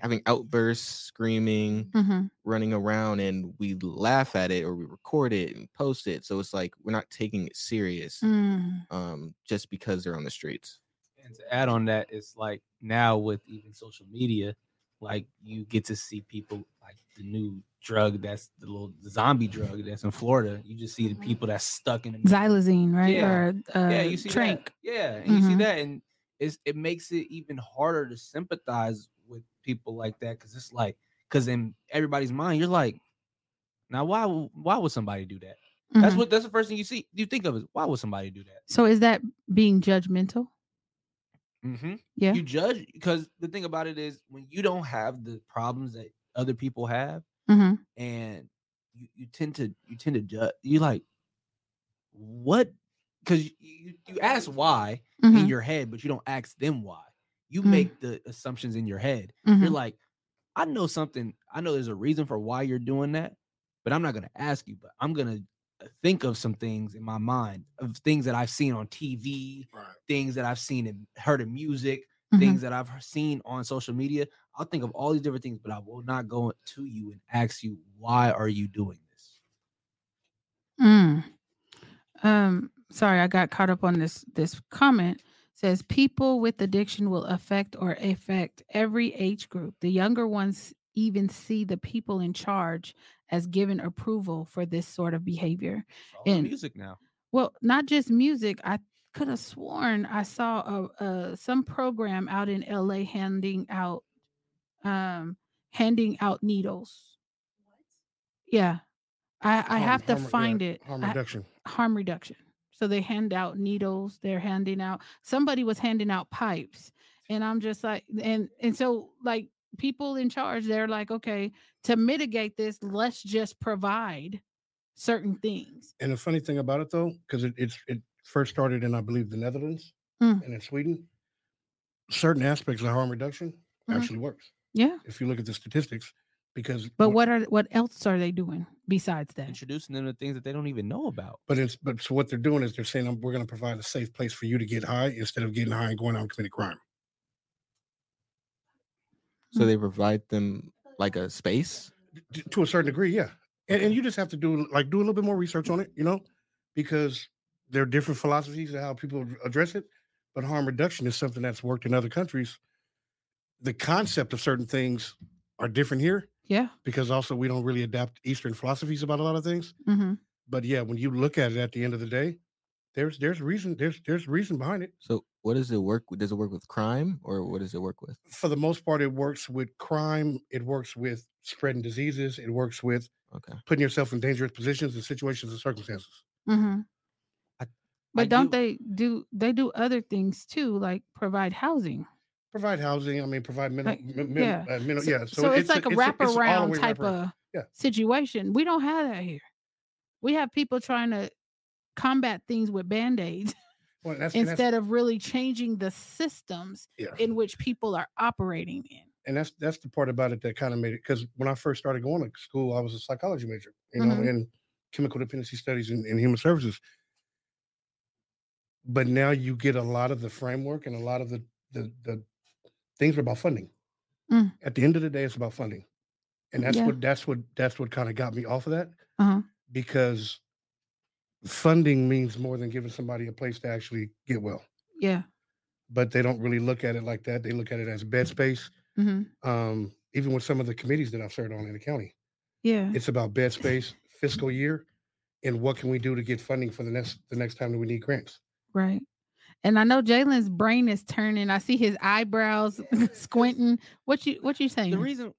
having outbursts, screaming, Mm-hmm. running around, and we laugh at it or we record it and post it. So it's like we're not taking it serious Mm. um, just because they're on the streets. and to add on that it's like now with even social media like you get to see people like the new drug that's the little zombie drug that's in florida you just see the Mhm. people that's stuck in the Xylazine, right? Yeah. Or uh, yeah, you see Tranq. that. Yeah, and you see Mhm. that, and it's it makes it even harder to sympathize with people like that because it's like because in everybody's mind, you're like, now why why would somebody do that? That's Mhm. what that's the first thing you see. You think of is why would somebody do that? So is that being judgmental? Mm-hmm. Yeah. You judge because the thing about it is when you don't have the problems that other people have, Mm-hmm. and you, you tend to you tend to judge. You like what? Because you, you you ask why Mm-hmm. in your head, but you don't ask them why. You Mm. make the assumptions in your head. You're Mhm. like, I know something. I know there's a reason for why you're doing that, but I'm not gonna ask you. But I'm gonna uh, think of some things in my mind of things that I've seen on TV, Right. things that I've seen and heard in music, Mhm. things that I've seen on social media. I'll think of all these different things, but I will not go to you and ask you why are you doing this. Mm. Um, sorry, I got caught up on this this comment. Says people with addiction will affect or affect every age group. The younger ones even see the people in charge as given approval for this sort of behavior. It's all And- music now. Well, not just music. I could have sworn I saw a, a some program out in LA handing out um handing out needles. Yeah. I, I Harm- have to harm- yeah, find it. Harm I- reduction. harm reduction. So they hand out needles, they're handing out somebody was handing out pipes. And I'm just like and and so like people in charge they're like okay, to mitigate this, let's just provide certain things. And the funny thing about it though, because it, it's it first started in I believe the Netherlands Mm. and in Sweden, certain aspects of harm reduction Mhm. actually works. Yeah. If you look at the statistics, because But what are what else are they doing besides that? Introducing them to things that they don't even know about. But it's but so what they're doing is they're saying "Um, we're going to provide a safe place for you to get high instead of getting high and going out and committing crime. So they provide them like a space. D- to a certain degree, yeah. And, and you just have to do like do a little bit more research on it, you know, because there are different philosophies of how people address it. But harm reduction is something that's worked in other countries. The concept of certain things are different here Yeah. because also we don't really adapt Eastern philosophies about a lot of things. hmm But yeah, when you look at it at the end of the day, there's there's reason there's there's reason behind it. So what does it work? Does it work with crime or what does it work with? For the most part, it works with crime. It works with spreading diseases. It works with Okay. putting yourself in dangerous positions and situations and circumstances. hmm I- but I don't do- they do they do other things too, like provide housing? Provide housing. I mean, provide mental, Like, yeah. uh, So, yeah. so it's, like a, it's it's wraparound type wraparound. of Yeah. situation. We don't have that here. We have people trying to combat things with band-aids Well, that's, and that's, instead of really changing the systems yeah. in which people are operating in. and that's that's the part about it that kind of made it because when I first started going to school, I was a psychology major, you know, Mhm. in chemical dependency studies and, and human services. But now you get a lot of the framework and a lot of the the, the things are about funding. Mm. At the end of the day, it's about funding, and that's Yeah. what that's what that's what kind of got me off of that Uh-huh. because funding means more than giving somebody a place to actually get well. Yeah. But they don't really look at it like that. They look at it as bed space. hmm Um, even with some of the committees that I've served on in the county, Yeah. it's about bed space, fiscal year, and what can we do to get funding for the next the next time that we need grants. Right. And I know Jalen's brain is turning. I see his eyebrows squinting. What you what you saying? The reason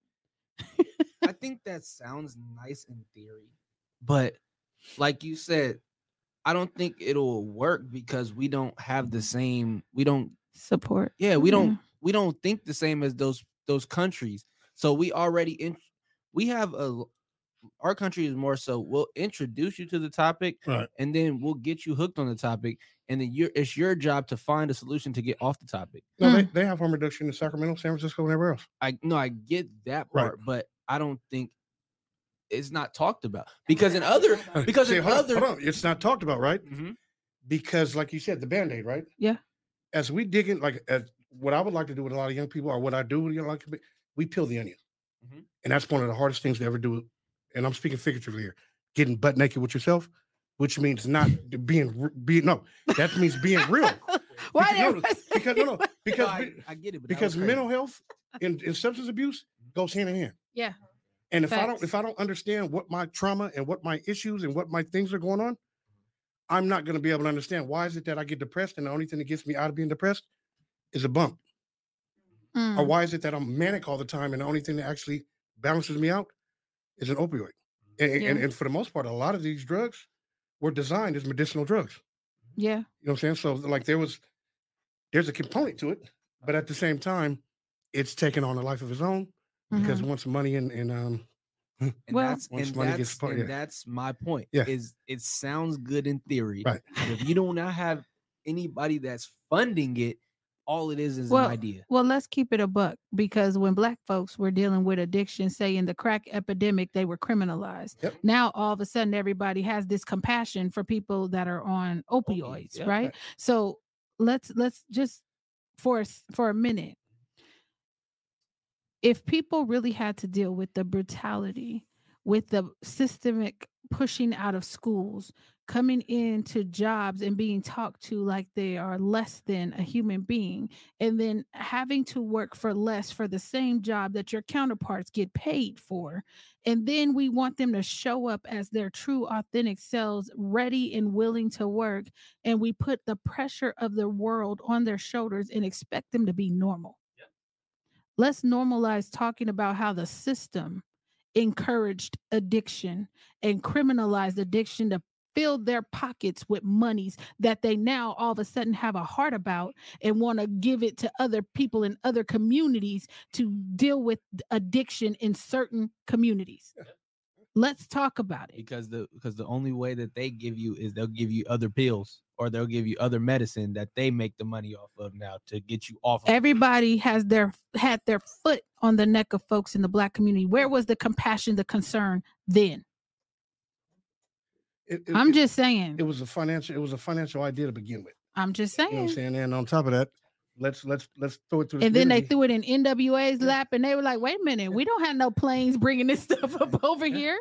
I think that sounds nice in theory, but like you said, I don't think it'll work because we don't have the same. We don't. Support. Yeah, we don't. Yeah. We don't think the same as those those countries. So we already in. We have a Our country is more so. We'll introduce you to the topic, Right. and then we'll get you hooked on the topic, and then you're. It's your job to find a solution to get off the topic. No, they, Mm. they have harm reduction in Sacramento, San Francisco, and everywhere else. I no, I get that Right. part, but I don't think it's not talked about because in other because See, in hold on, other hold on. it's not talked about, right? Mhm. Because, like you said, the band aid, right? Yeah. As we dig in, like as what I would like to do with a lot of young people, or what I do with young like we peel the onion, Mhm. and that's one of the hardest things to ever do. And I'm speaking figuratively here, getting butt naked with yourself, which means not being r- being no, that means being real. Why Because- no, did because no, no, No, because I, I get it, but that was because mental health and, and substance abuse goes hand in hand. Yeah. And if I don't if I don't understand what my trauma and what my issues and what my things are going on, I'm not going to be able to understand why is it that I get depressed and the only thing that gets me out of being depressed is a bump, or Mm, why is it that I'm manic all the time and the only thing that actually balances me out is an opioid. And, and- and, and for the most part, a lot of these drugs were designed as medicinal drugs. yeah. You know what I'm saying? So like there was there's a component to it, but at the same time, it's taken on a life of its own because mhm. once money and, and um and Well- that's Once and money that's, gets put- and yeah. that's my point. Yeah. is it sounds good in theory, Right. but if you do not have anybody that's funding it, all it is is Well, an idea. Well, let's keep it a buck because when black folks were dealing with addiction, say in the crack epidemic, they were criminalized. Yep. Now all of a sudden everybody has this compassion for people that are on opioids, right? So let's let's just for for a minute. If people really had to deal with the brutality, with the systemic pushing out of schools, coming into jobs and being talked to like they are less than a human being, and then having to work for less for the same job that your counterparts get paid for. And then we want them to show up as their true, authentic selves, ready and willing to work. And we put the pressure of the world on their shoulders and expect them to be normal. Let's normalize talking about how the system encouraged addiction and criminalized addiction to fill their pockets with monies that they now all of a sudden have a heart about and want to give it to other people in other communities to deal with addiction in certain communities. Let's talk about it. because the because the only way that they give you is they'll give you other pills or they'll give you other medicine that they make the money off of now to get you off of. Everybody has their had their foot on the neck of folks in the black community. Where was the compassion, the concern then? It, it- I'm just saying. It was a financial. It was a financial idea to begin with. I'm just You know what I'm saying. saying? And on top of that, let's let's let's throw it the And then they threw it in NWA's lap, and they were like, "Wait a minute, we don't have no planes bringing this stuff up over here."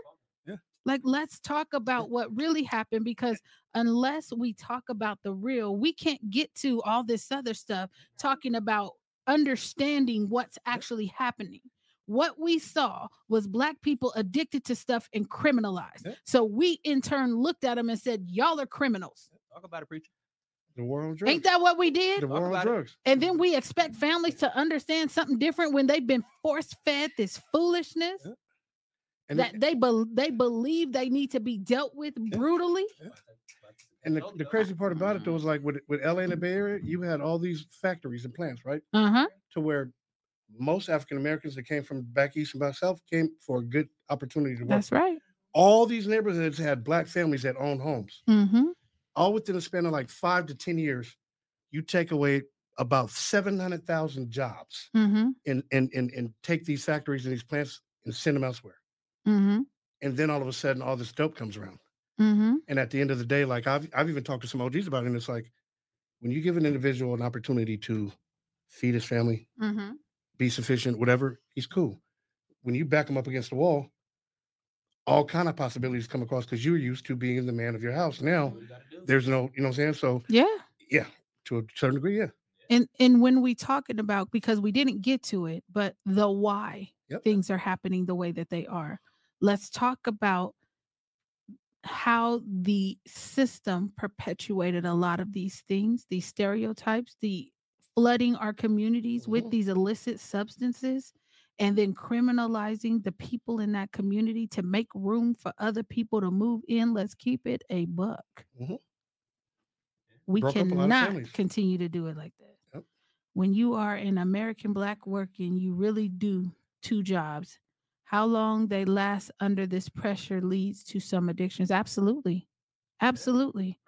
Yeah. Like, let's talk about what really happened because unless we talk about the real, we can't get to all this other stuff talking about understanding what's actually happening. What we saw was black people addicted to stuff and criminalized. Yeah. So we in turn looked at them and said, Y'all are criminals. Talk about it, preacher. the war on drugs. Ain't that what we did? the war on about it. drugs? And then we expect families to understand something different when they've been force fed this foolishness Yeah. And that they bel they believe they need to be dealt with brutally. And the, the crazy part about it though was like with with LA and the Bay Area, you had all these factories and plants, right? Uh huh. To where most African Americans that came from back east and back south came for a good opportunity to work. That's right. All these neighborhoods had black families that owned homes. Mm-hmm. All within a span of like five to ten years, you take away about seven hundred thousand jobs Mm-hmm. and and and and take these factories and these plants and send them elsewhere. Mm-hmm. And then all of a sudden, all this dope comes around. Mm-hmm. And at the end of the day, like I've I've even talked to some OGs about it, and it's like when you give an individual an opportunity to feed his family, Mm-hmm. Be sufficient, whatever, he's cool. When you back him up against the wall, all kind of possibilities come across because you're used to being the man of your house. Now there's no, you know what I'm saying? So Yeah. yeah, to a certain degree, yeah. And and when we talking about because we didn't get to it, but the why Yep. things are happening the way that they are. Let's talk about how the system perpetuated a lot of these things, these stereotypes, the flooding our communities with Mhm. these illicit substances and then criminalizing the people in that community to make room for other people to move in. Let's keep it a buck. Mhm. We Broke up a lot of cannot continue to do it like that. Yep. When you are an American black working, you really do two jobs. How long they last under this pressure leads to some addictions. Absolutely. Absolutely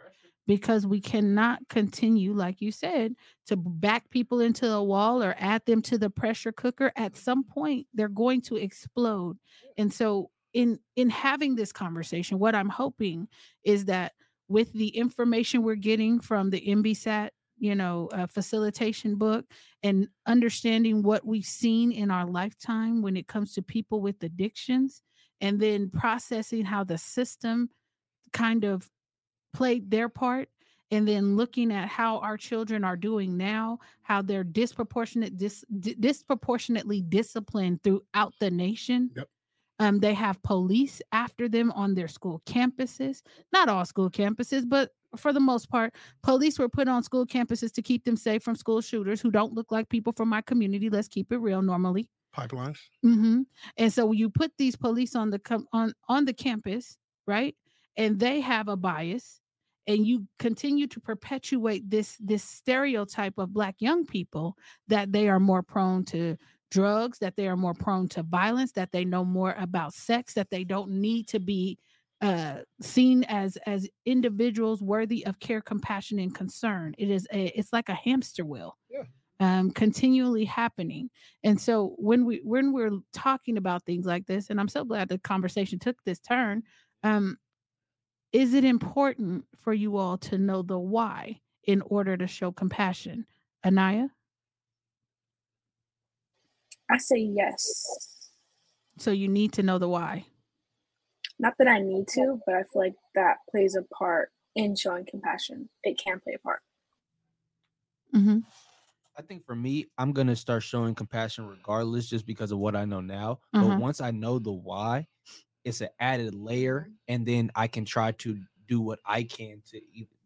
because we cannot continue, like you said, to back people into a wall or add them to the pressure cooker. At some point, they're going to explode. And so, in in having this conversation, what I'm hoping is that with the information we're getting from the MBSAT, you know, uh, facilitation book, and understanding what we've seen in our lifetime when it comes to people with addictions, and then processing how the system kind of played their part and then looking at how our children are doing now how they're disproportionate dis, di- disproportionately disciplined throughout the nation Yep. um, they have police after them on their school campuses not all school campuses but for the most part police were put on school campuses to keep them safe from school shooters who don't look like people from my community let's keep it real normally Pipelines. mm-hmm. And so you put these police on the com- on on the campus, right? And they have a bias, and you continue to perpetuate this this stereotype of black young people that they are more prone to drugs, that they are more prone to violence, that they know more about sex, that they don't need to be uh seen as as individuals worthy of care compassion and concern it is a it's like a hamster wheel Yeah. um, continually happening. And so when we when we're talking about things like this, and I'm so glad the conversation took this turn, um, is it important for you all to know the why in order to show compassion? Anaya? I say yes. So you need to know the why. Not that I need to, but I feel like that plays a part in showing compassion. It can play a part. Mm-hmm. I think for me, I'm gonna start showing compassion regardless, just because of what I know now. Uh-huh. But once I know the why, it's an added layer, and then I can try to do what I can to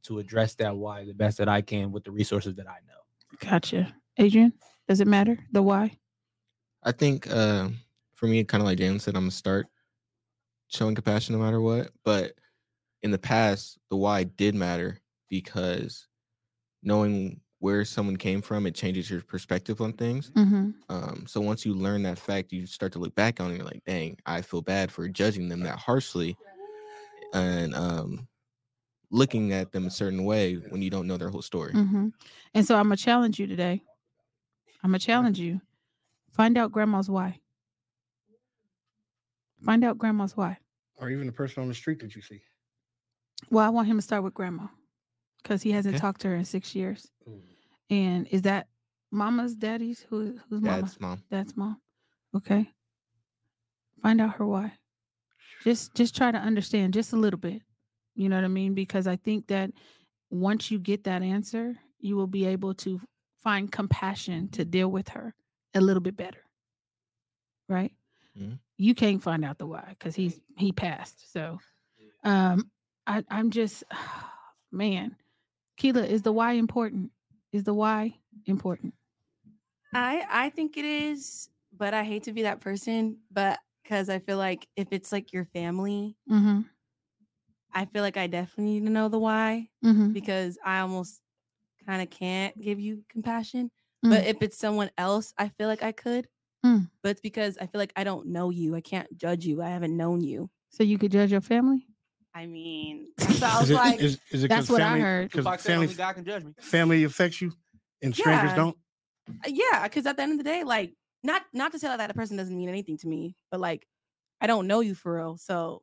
to address that why the best that I can with the resources that I know. Gotcha. Adrian, does it matter the why? I think uh, for me, kind of like Jalen said, I'm gonna start showing compassion no matter what. But in the past, the why did matter because knowing where someone came from, it changes your perspective on things. Mm-hmm. Um, so once you learn that fact, you start to look back on it, you're like, dang, I feel bad for judging them that harshly and um, looking at them a certain way when you don't know their whole story. Mm-hmm. And so I'm gonna challenge you today. I'm gonna challenge you. Find out grandma's why. Find out grandma's why. Or even the person on the street that you see. Well, I want him to start with grandma because he hasn't Okay. talked to her in six years. Ooh. And is that mama's daddy's? Who, who's mama? Dad's mom. Dad's mom. Okay. Find out her why. Just just try to understand just a little bit. You know what I mean? Because I think that once you get that answer, you will be able to find compassion to deal with her a little bit better. Right? Mhm. You can't find out the why because he's he passed. So um I, I'm just man. Keela, is the why important? Is the why important? I I think it is, but I hate to be that person, but because I feel like if it's like your family, Mm-hmm. I feel like I definitely need to know the why Mm-hmm. because I almost kind of can't give you compassion. Mm. But if it's someone else, I feel like I could. Mm. But it's because I feel like I don't know you. I can't judge you. I haven't known you. So you could judge your family? I mean, so I was Is it, like, is, is it That's 'cause what I heard. Because Tupac family, God can judge me. family affects you and strangers Yeah. don't. Uh, yeah, because at the end of the day, like, not not to say that a person doesn't mean anything to me, but like, I don't know you for real, so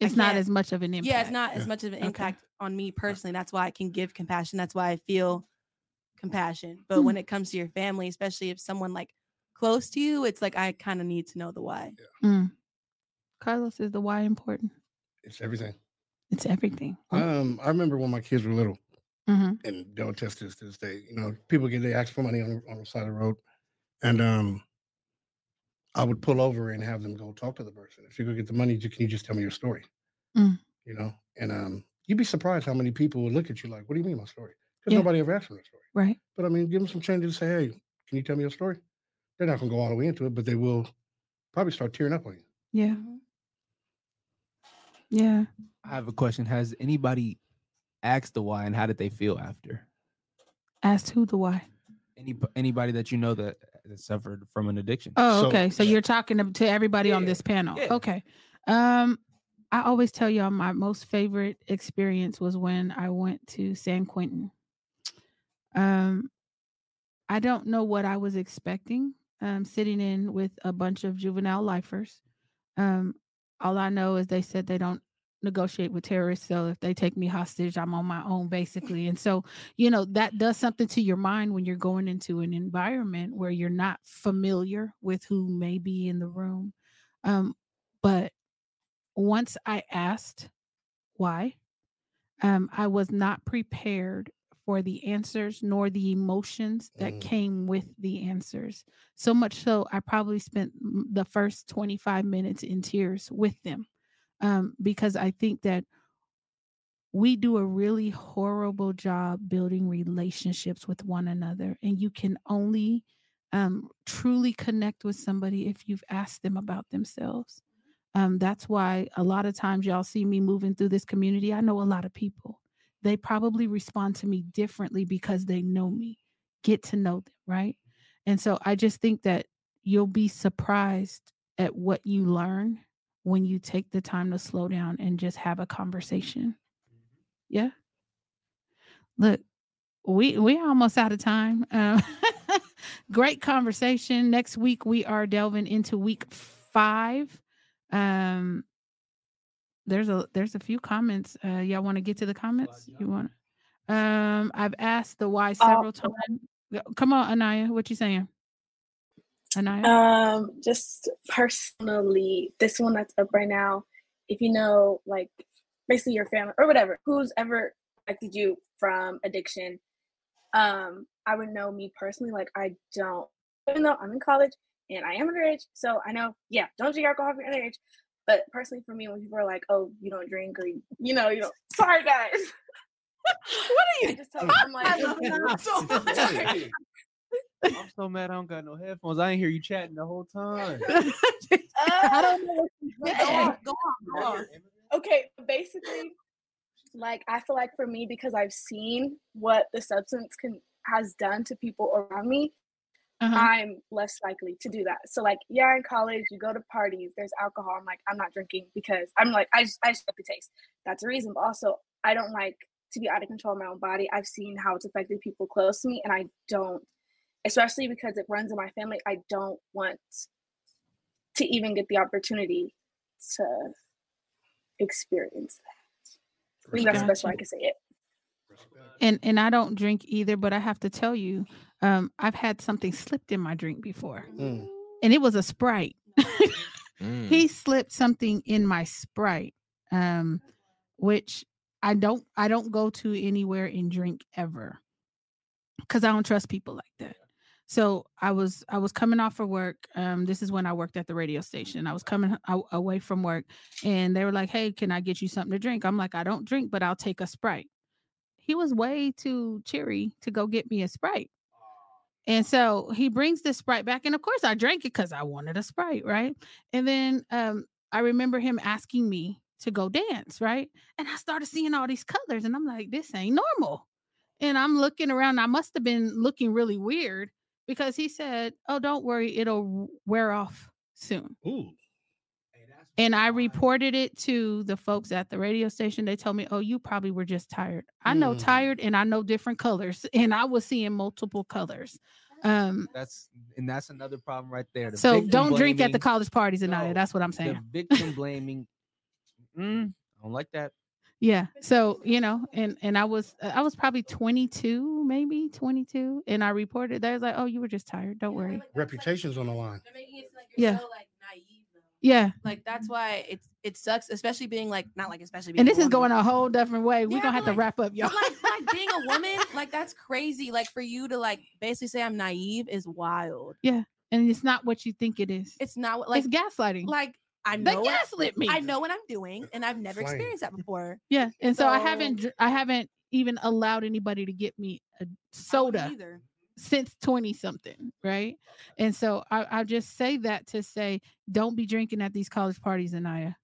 It's not as much of an impact. yeah, it's not Yeah. as much of an Okay. impact on me personally. That's why I can give compassion. That's why I feel compassion. But Hmm. when it comes to your family, especially if someone like close to you, it's like I kind of need to know the why. Mm. Carlos, is the why important? It's everything. It's everything. Um, I remember when my kids were little, Mm-hmm. and they'll attest this to this day. You know, people get they ask for money on the, on the side of the road, and um, I would pull over and have them go talk to the person. If you go get the money, can you just tell me your story? Mm. You know, and um, you'd be surprised how many people would look at you like, "What do you mean my story?" Because Yeah. nobody ever asked them their story. Right. But I mean, give them some change and say, "Hey, can you tell me your story?" They're not gonna go all the way into it, but they will probably start tearing up on you. Yeah. Yeah. I have a question. Has anybody asked the why and how did they feel after? Asked who the why. Any anybody that you know that, that suffered from an addiction? Oh, So- okay. So you're talking to, to everybody on this panel. yeah. Okay. Um, I always tell y'all my most favorite experience was when I went to San Quentin. Um, I don't know what I was expecting. Um, sitting in with a bunch of juvenile lifers. Um, all I know is they said they don't negotiate with terrorists. So if they take me hostage, I'm on my own basically. And so, you know, that does something to your mind when you're going into an environment where you're not familiar with who may be in the room. Um, but once I asked why, um, I was not prepared for the answers nor the emotions that Mm. came with the answers. So much so, I probably spent the first 25 minutes in tears with them um, because I think that we do a really horrible job building relationships with one another. And you can only um, truly connect with somebody if you've asked them about themselves. Um, that's why a lot of times y'all see me moving through this community. I know a lot of people. They probably respond to me differently because they know me, get to know them, right? And so I just think that you'll be surprised at what you learn when you take the time to slow down and just have a conversation. Yeah. Look, we we're almost out of time. Um, great conversation. Next week we are delving into week five. Um, there's a there's a few comments. Uh, y'all want to get to the comments? You want? Um, I've asked the why several times. Come on, Anaya, what you saying? Anaya. Um, just personally, this one that's up right now. If you know, like, basically your family or whatever, who's ever affected you from addiction, um, I would know me personally. Like, I don't, even though I'm in college and I am underage, so I know, yeah, don't drink alcohol if you're underage. But personally, for me, when people are like, "Oh, you don't drink," or you know, you know, sorry guys. what are you? I just tell them, I'm like, I'm so. Oh, I'm so mad I don't got no headphones. I ain't hear you chatting the whole time. I don't know what you uh, Go on, go on, go on. okay, basically, like I feel like for me, because I've seen what the substance can has done to people around me, Uh-huh. I'm less likely to do that. So like, yeah, in college, you go to parties, there's alcohol. I'm like, I'm not drinking because I'm like, I just I just like the taste. That's a reason. But also, I don't like to be out of control of my own body. I've seen how it's affected people close to me, and I don't, especially because it runs in my family. I don't want to even get the opportunity to experience that. I think that's the best way I can say it. and and I don't drink either, but I have to tell you, um, I've had something slipped in my drink before, Mm. and it was a Sprite. Mm. he slipped something in my Sprite, um, which I don't I don't go to anywhere and drink ever, because I don't trust people like that. So I was I was coming off of work. Um, this is when I worked at the radio station. I was coming a- away from work, and they were like, "Hey, can I get you something to drink?" I'm like, "I don't drink, but I'll take a Sprite." He was way too cheery to go get me a Sprite. And so he brings this Sprite back. And of course, I drank it because I wanted a Sprite, right? And then um, I remember him asking me to go dance, right? And I started seeing all these colors, and I'm like, this ain't normal. And I'm looking around. I must have been looking really weird because he said, Oh, don't worry, it'll wear off soon. Ooh. And I reported it to the folks at the radio station. They told me, Oh, you probably were just tired. I know Mm. tired and I know different colors, and I was seeing multiple colors. Um, That's and that's another problem right there. The so don't drink at the college parties, Anaya. No, That's what I'm The saying. victim blaming. Mm, I don't like that. Yeah. So you know, and and I was uh, I was probably 22, maybe 22, and I reported. They was like, "Oh, you were just tired. Don't worry." Reputation's on the line. They're making it like you're Yeah. so like naive though. Yeah. Like that's why it's it sucks, especially being like not like especially being And a this is woman. going a whole different way. We're Yeah, gonna have but to wrap up, y'all. Like, like being a woman, like that's crazy. Like for you to like basically say I'm naive is wild. Yeah, and it's not what you think it is. It's not what like it's gaslighting. like I know what, gaslit me. I know what I'm doing, and I've never Flame. experienced that before. Yeah. And so, I haven't I haven't even allowed anybody to get me a wouldn't soda either. Since 20 something, right? And so I, I just say that to say don't be drinking at these college parties, Anaya.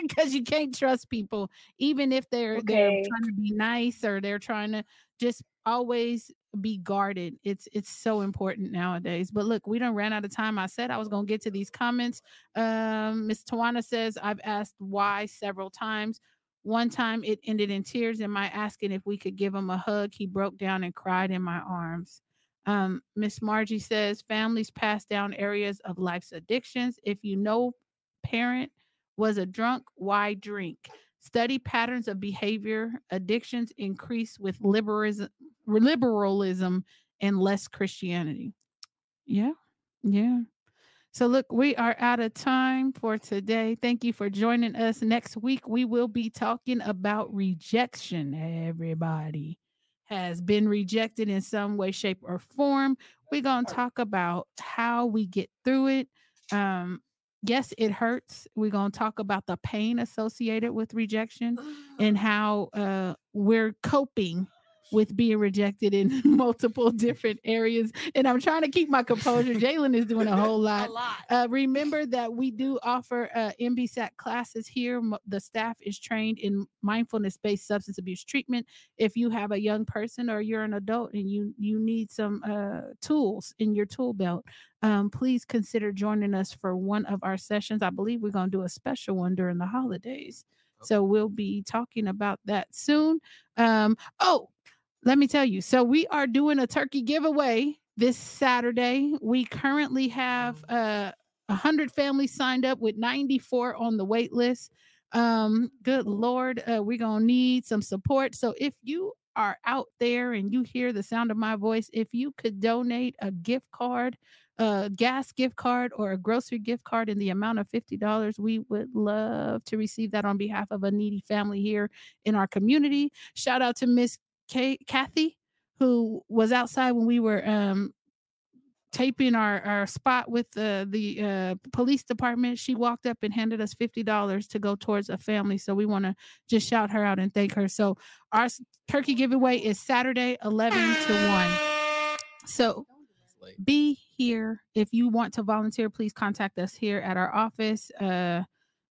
Because you can't trust people, even if they're they're trying to be nice or they're trying to just always be guarded. It's it's so important nowadays. But look, we don't ran out of time. I said I was gonna get to these comments. Um, Miss Tawana says I've asked why several times. One time it ended in tears and my asking if we could give him a hug. He broke down and cried in my arms. Um, Miss Margie says families pass down areas of life's addictions. If you know parent was a drunk, why drink? Study patterns of behavior. Addictions increase with liberalism, liberalism and less Christianity. Yeah, yeah. So, look, we are out of time for today. Thank you for joining us. Next week, we will be talking about rejection. Everybody has been rejected in some way, shape, or form. We're going to talk about how we get through it. Um, yes, it hurts. We're going to talk about the pain associated with rejection and how uh, we're coping with being rejected in multiple different areas. And I'm trying to keep my composure. Jalen is doing a whole a lot. lot. Uh, remember that we do offer uh, MBSAT classes here. The staff is trained in mindfulness-based substance abuse treatment. If you have a young person or you're an adult and you you need some uh, tools in your tool belt, um, please consider joining us for one of our sessions. I believe we're going to do a special one during the holidays. So we'll be talking about that soon. Um, oh, let me tell you. So we are doing a turkey giveaway this Saturday. We currently have uh, 100 families signed up with 94 on the wait list. Um, good Lord, uh, we're going to need some support. So if you are out there and you hear the sound of my voice, if you could donate a gift card, a gas gift card, or a grocery gift card in the amount of $50, we would love to receive that on behalf of a needy family here in our community. Shout out to Miss K- Kathy, who was outside when we were um, taping our, our spot with the the uh, police department she walked up and handed us $50 to go towards a family so we want to just shout her out and thank her. So our turkey giveaway is saturday 11 to 1 so be here. If you want to volunteer please contact us here at our office uh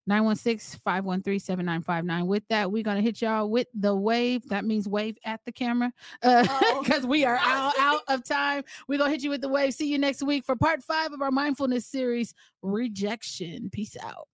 916-513-7959 with that we're going to hit y'all with the wave. That means wave at the camera uh Oh. because we are out, out of time. We're going to hit you with the wave. See you next week for part five of our mindfulness series rejection. Peace out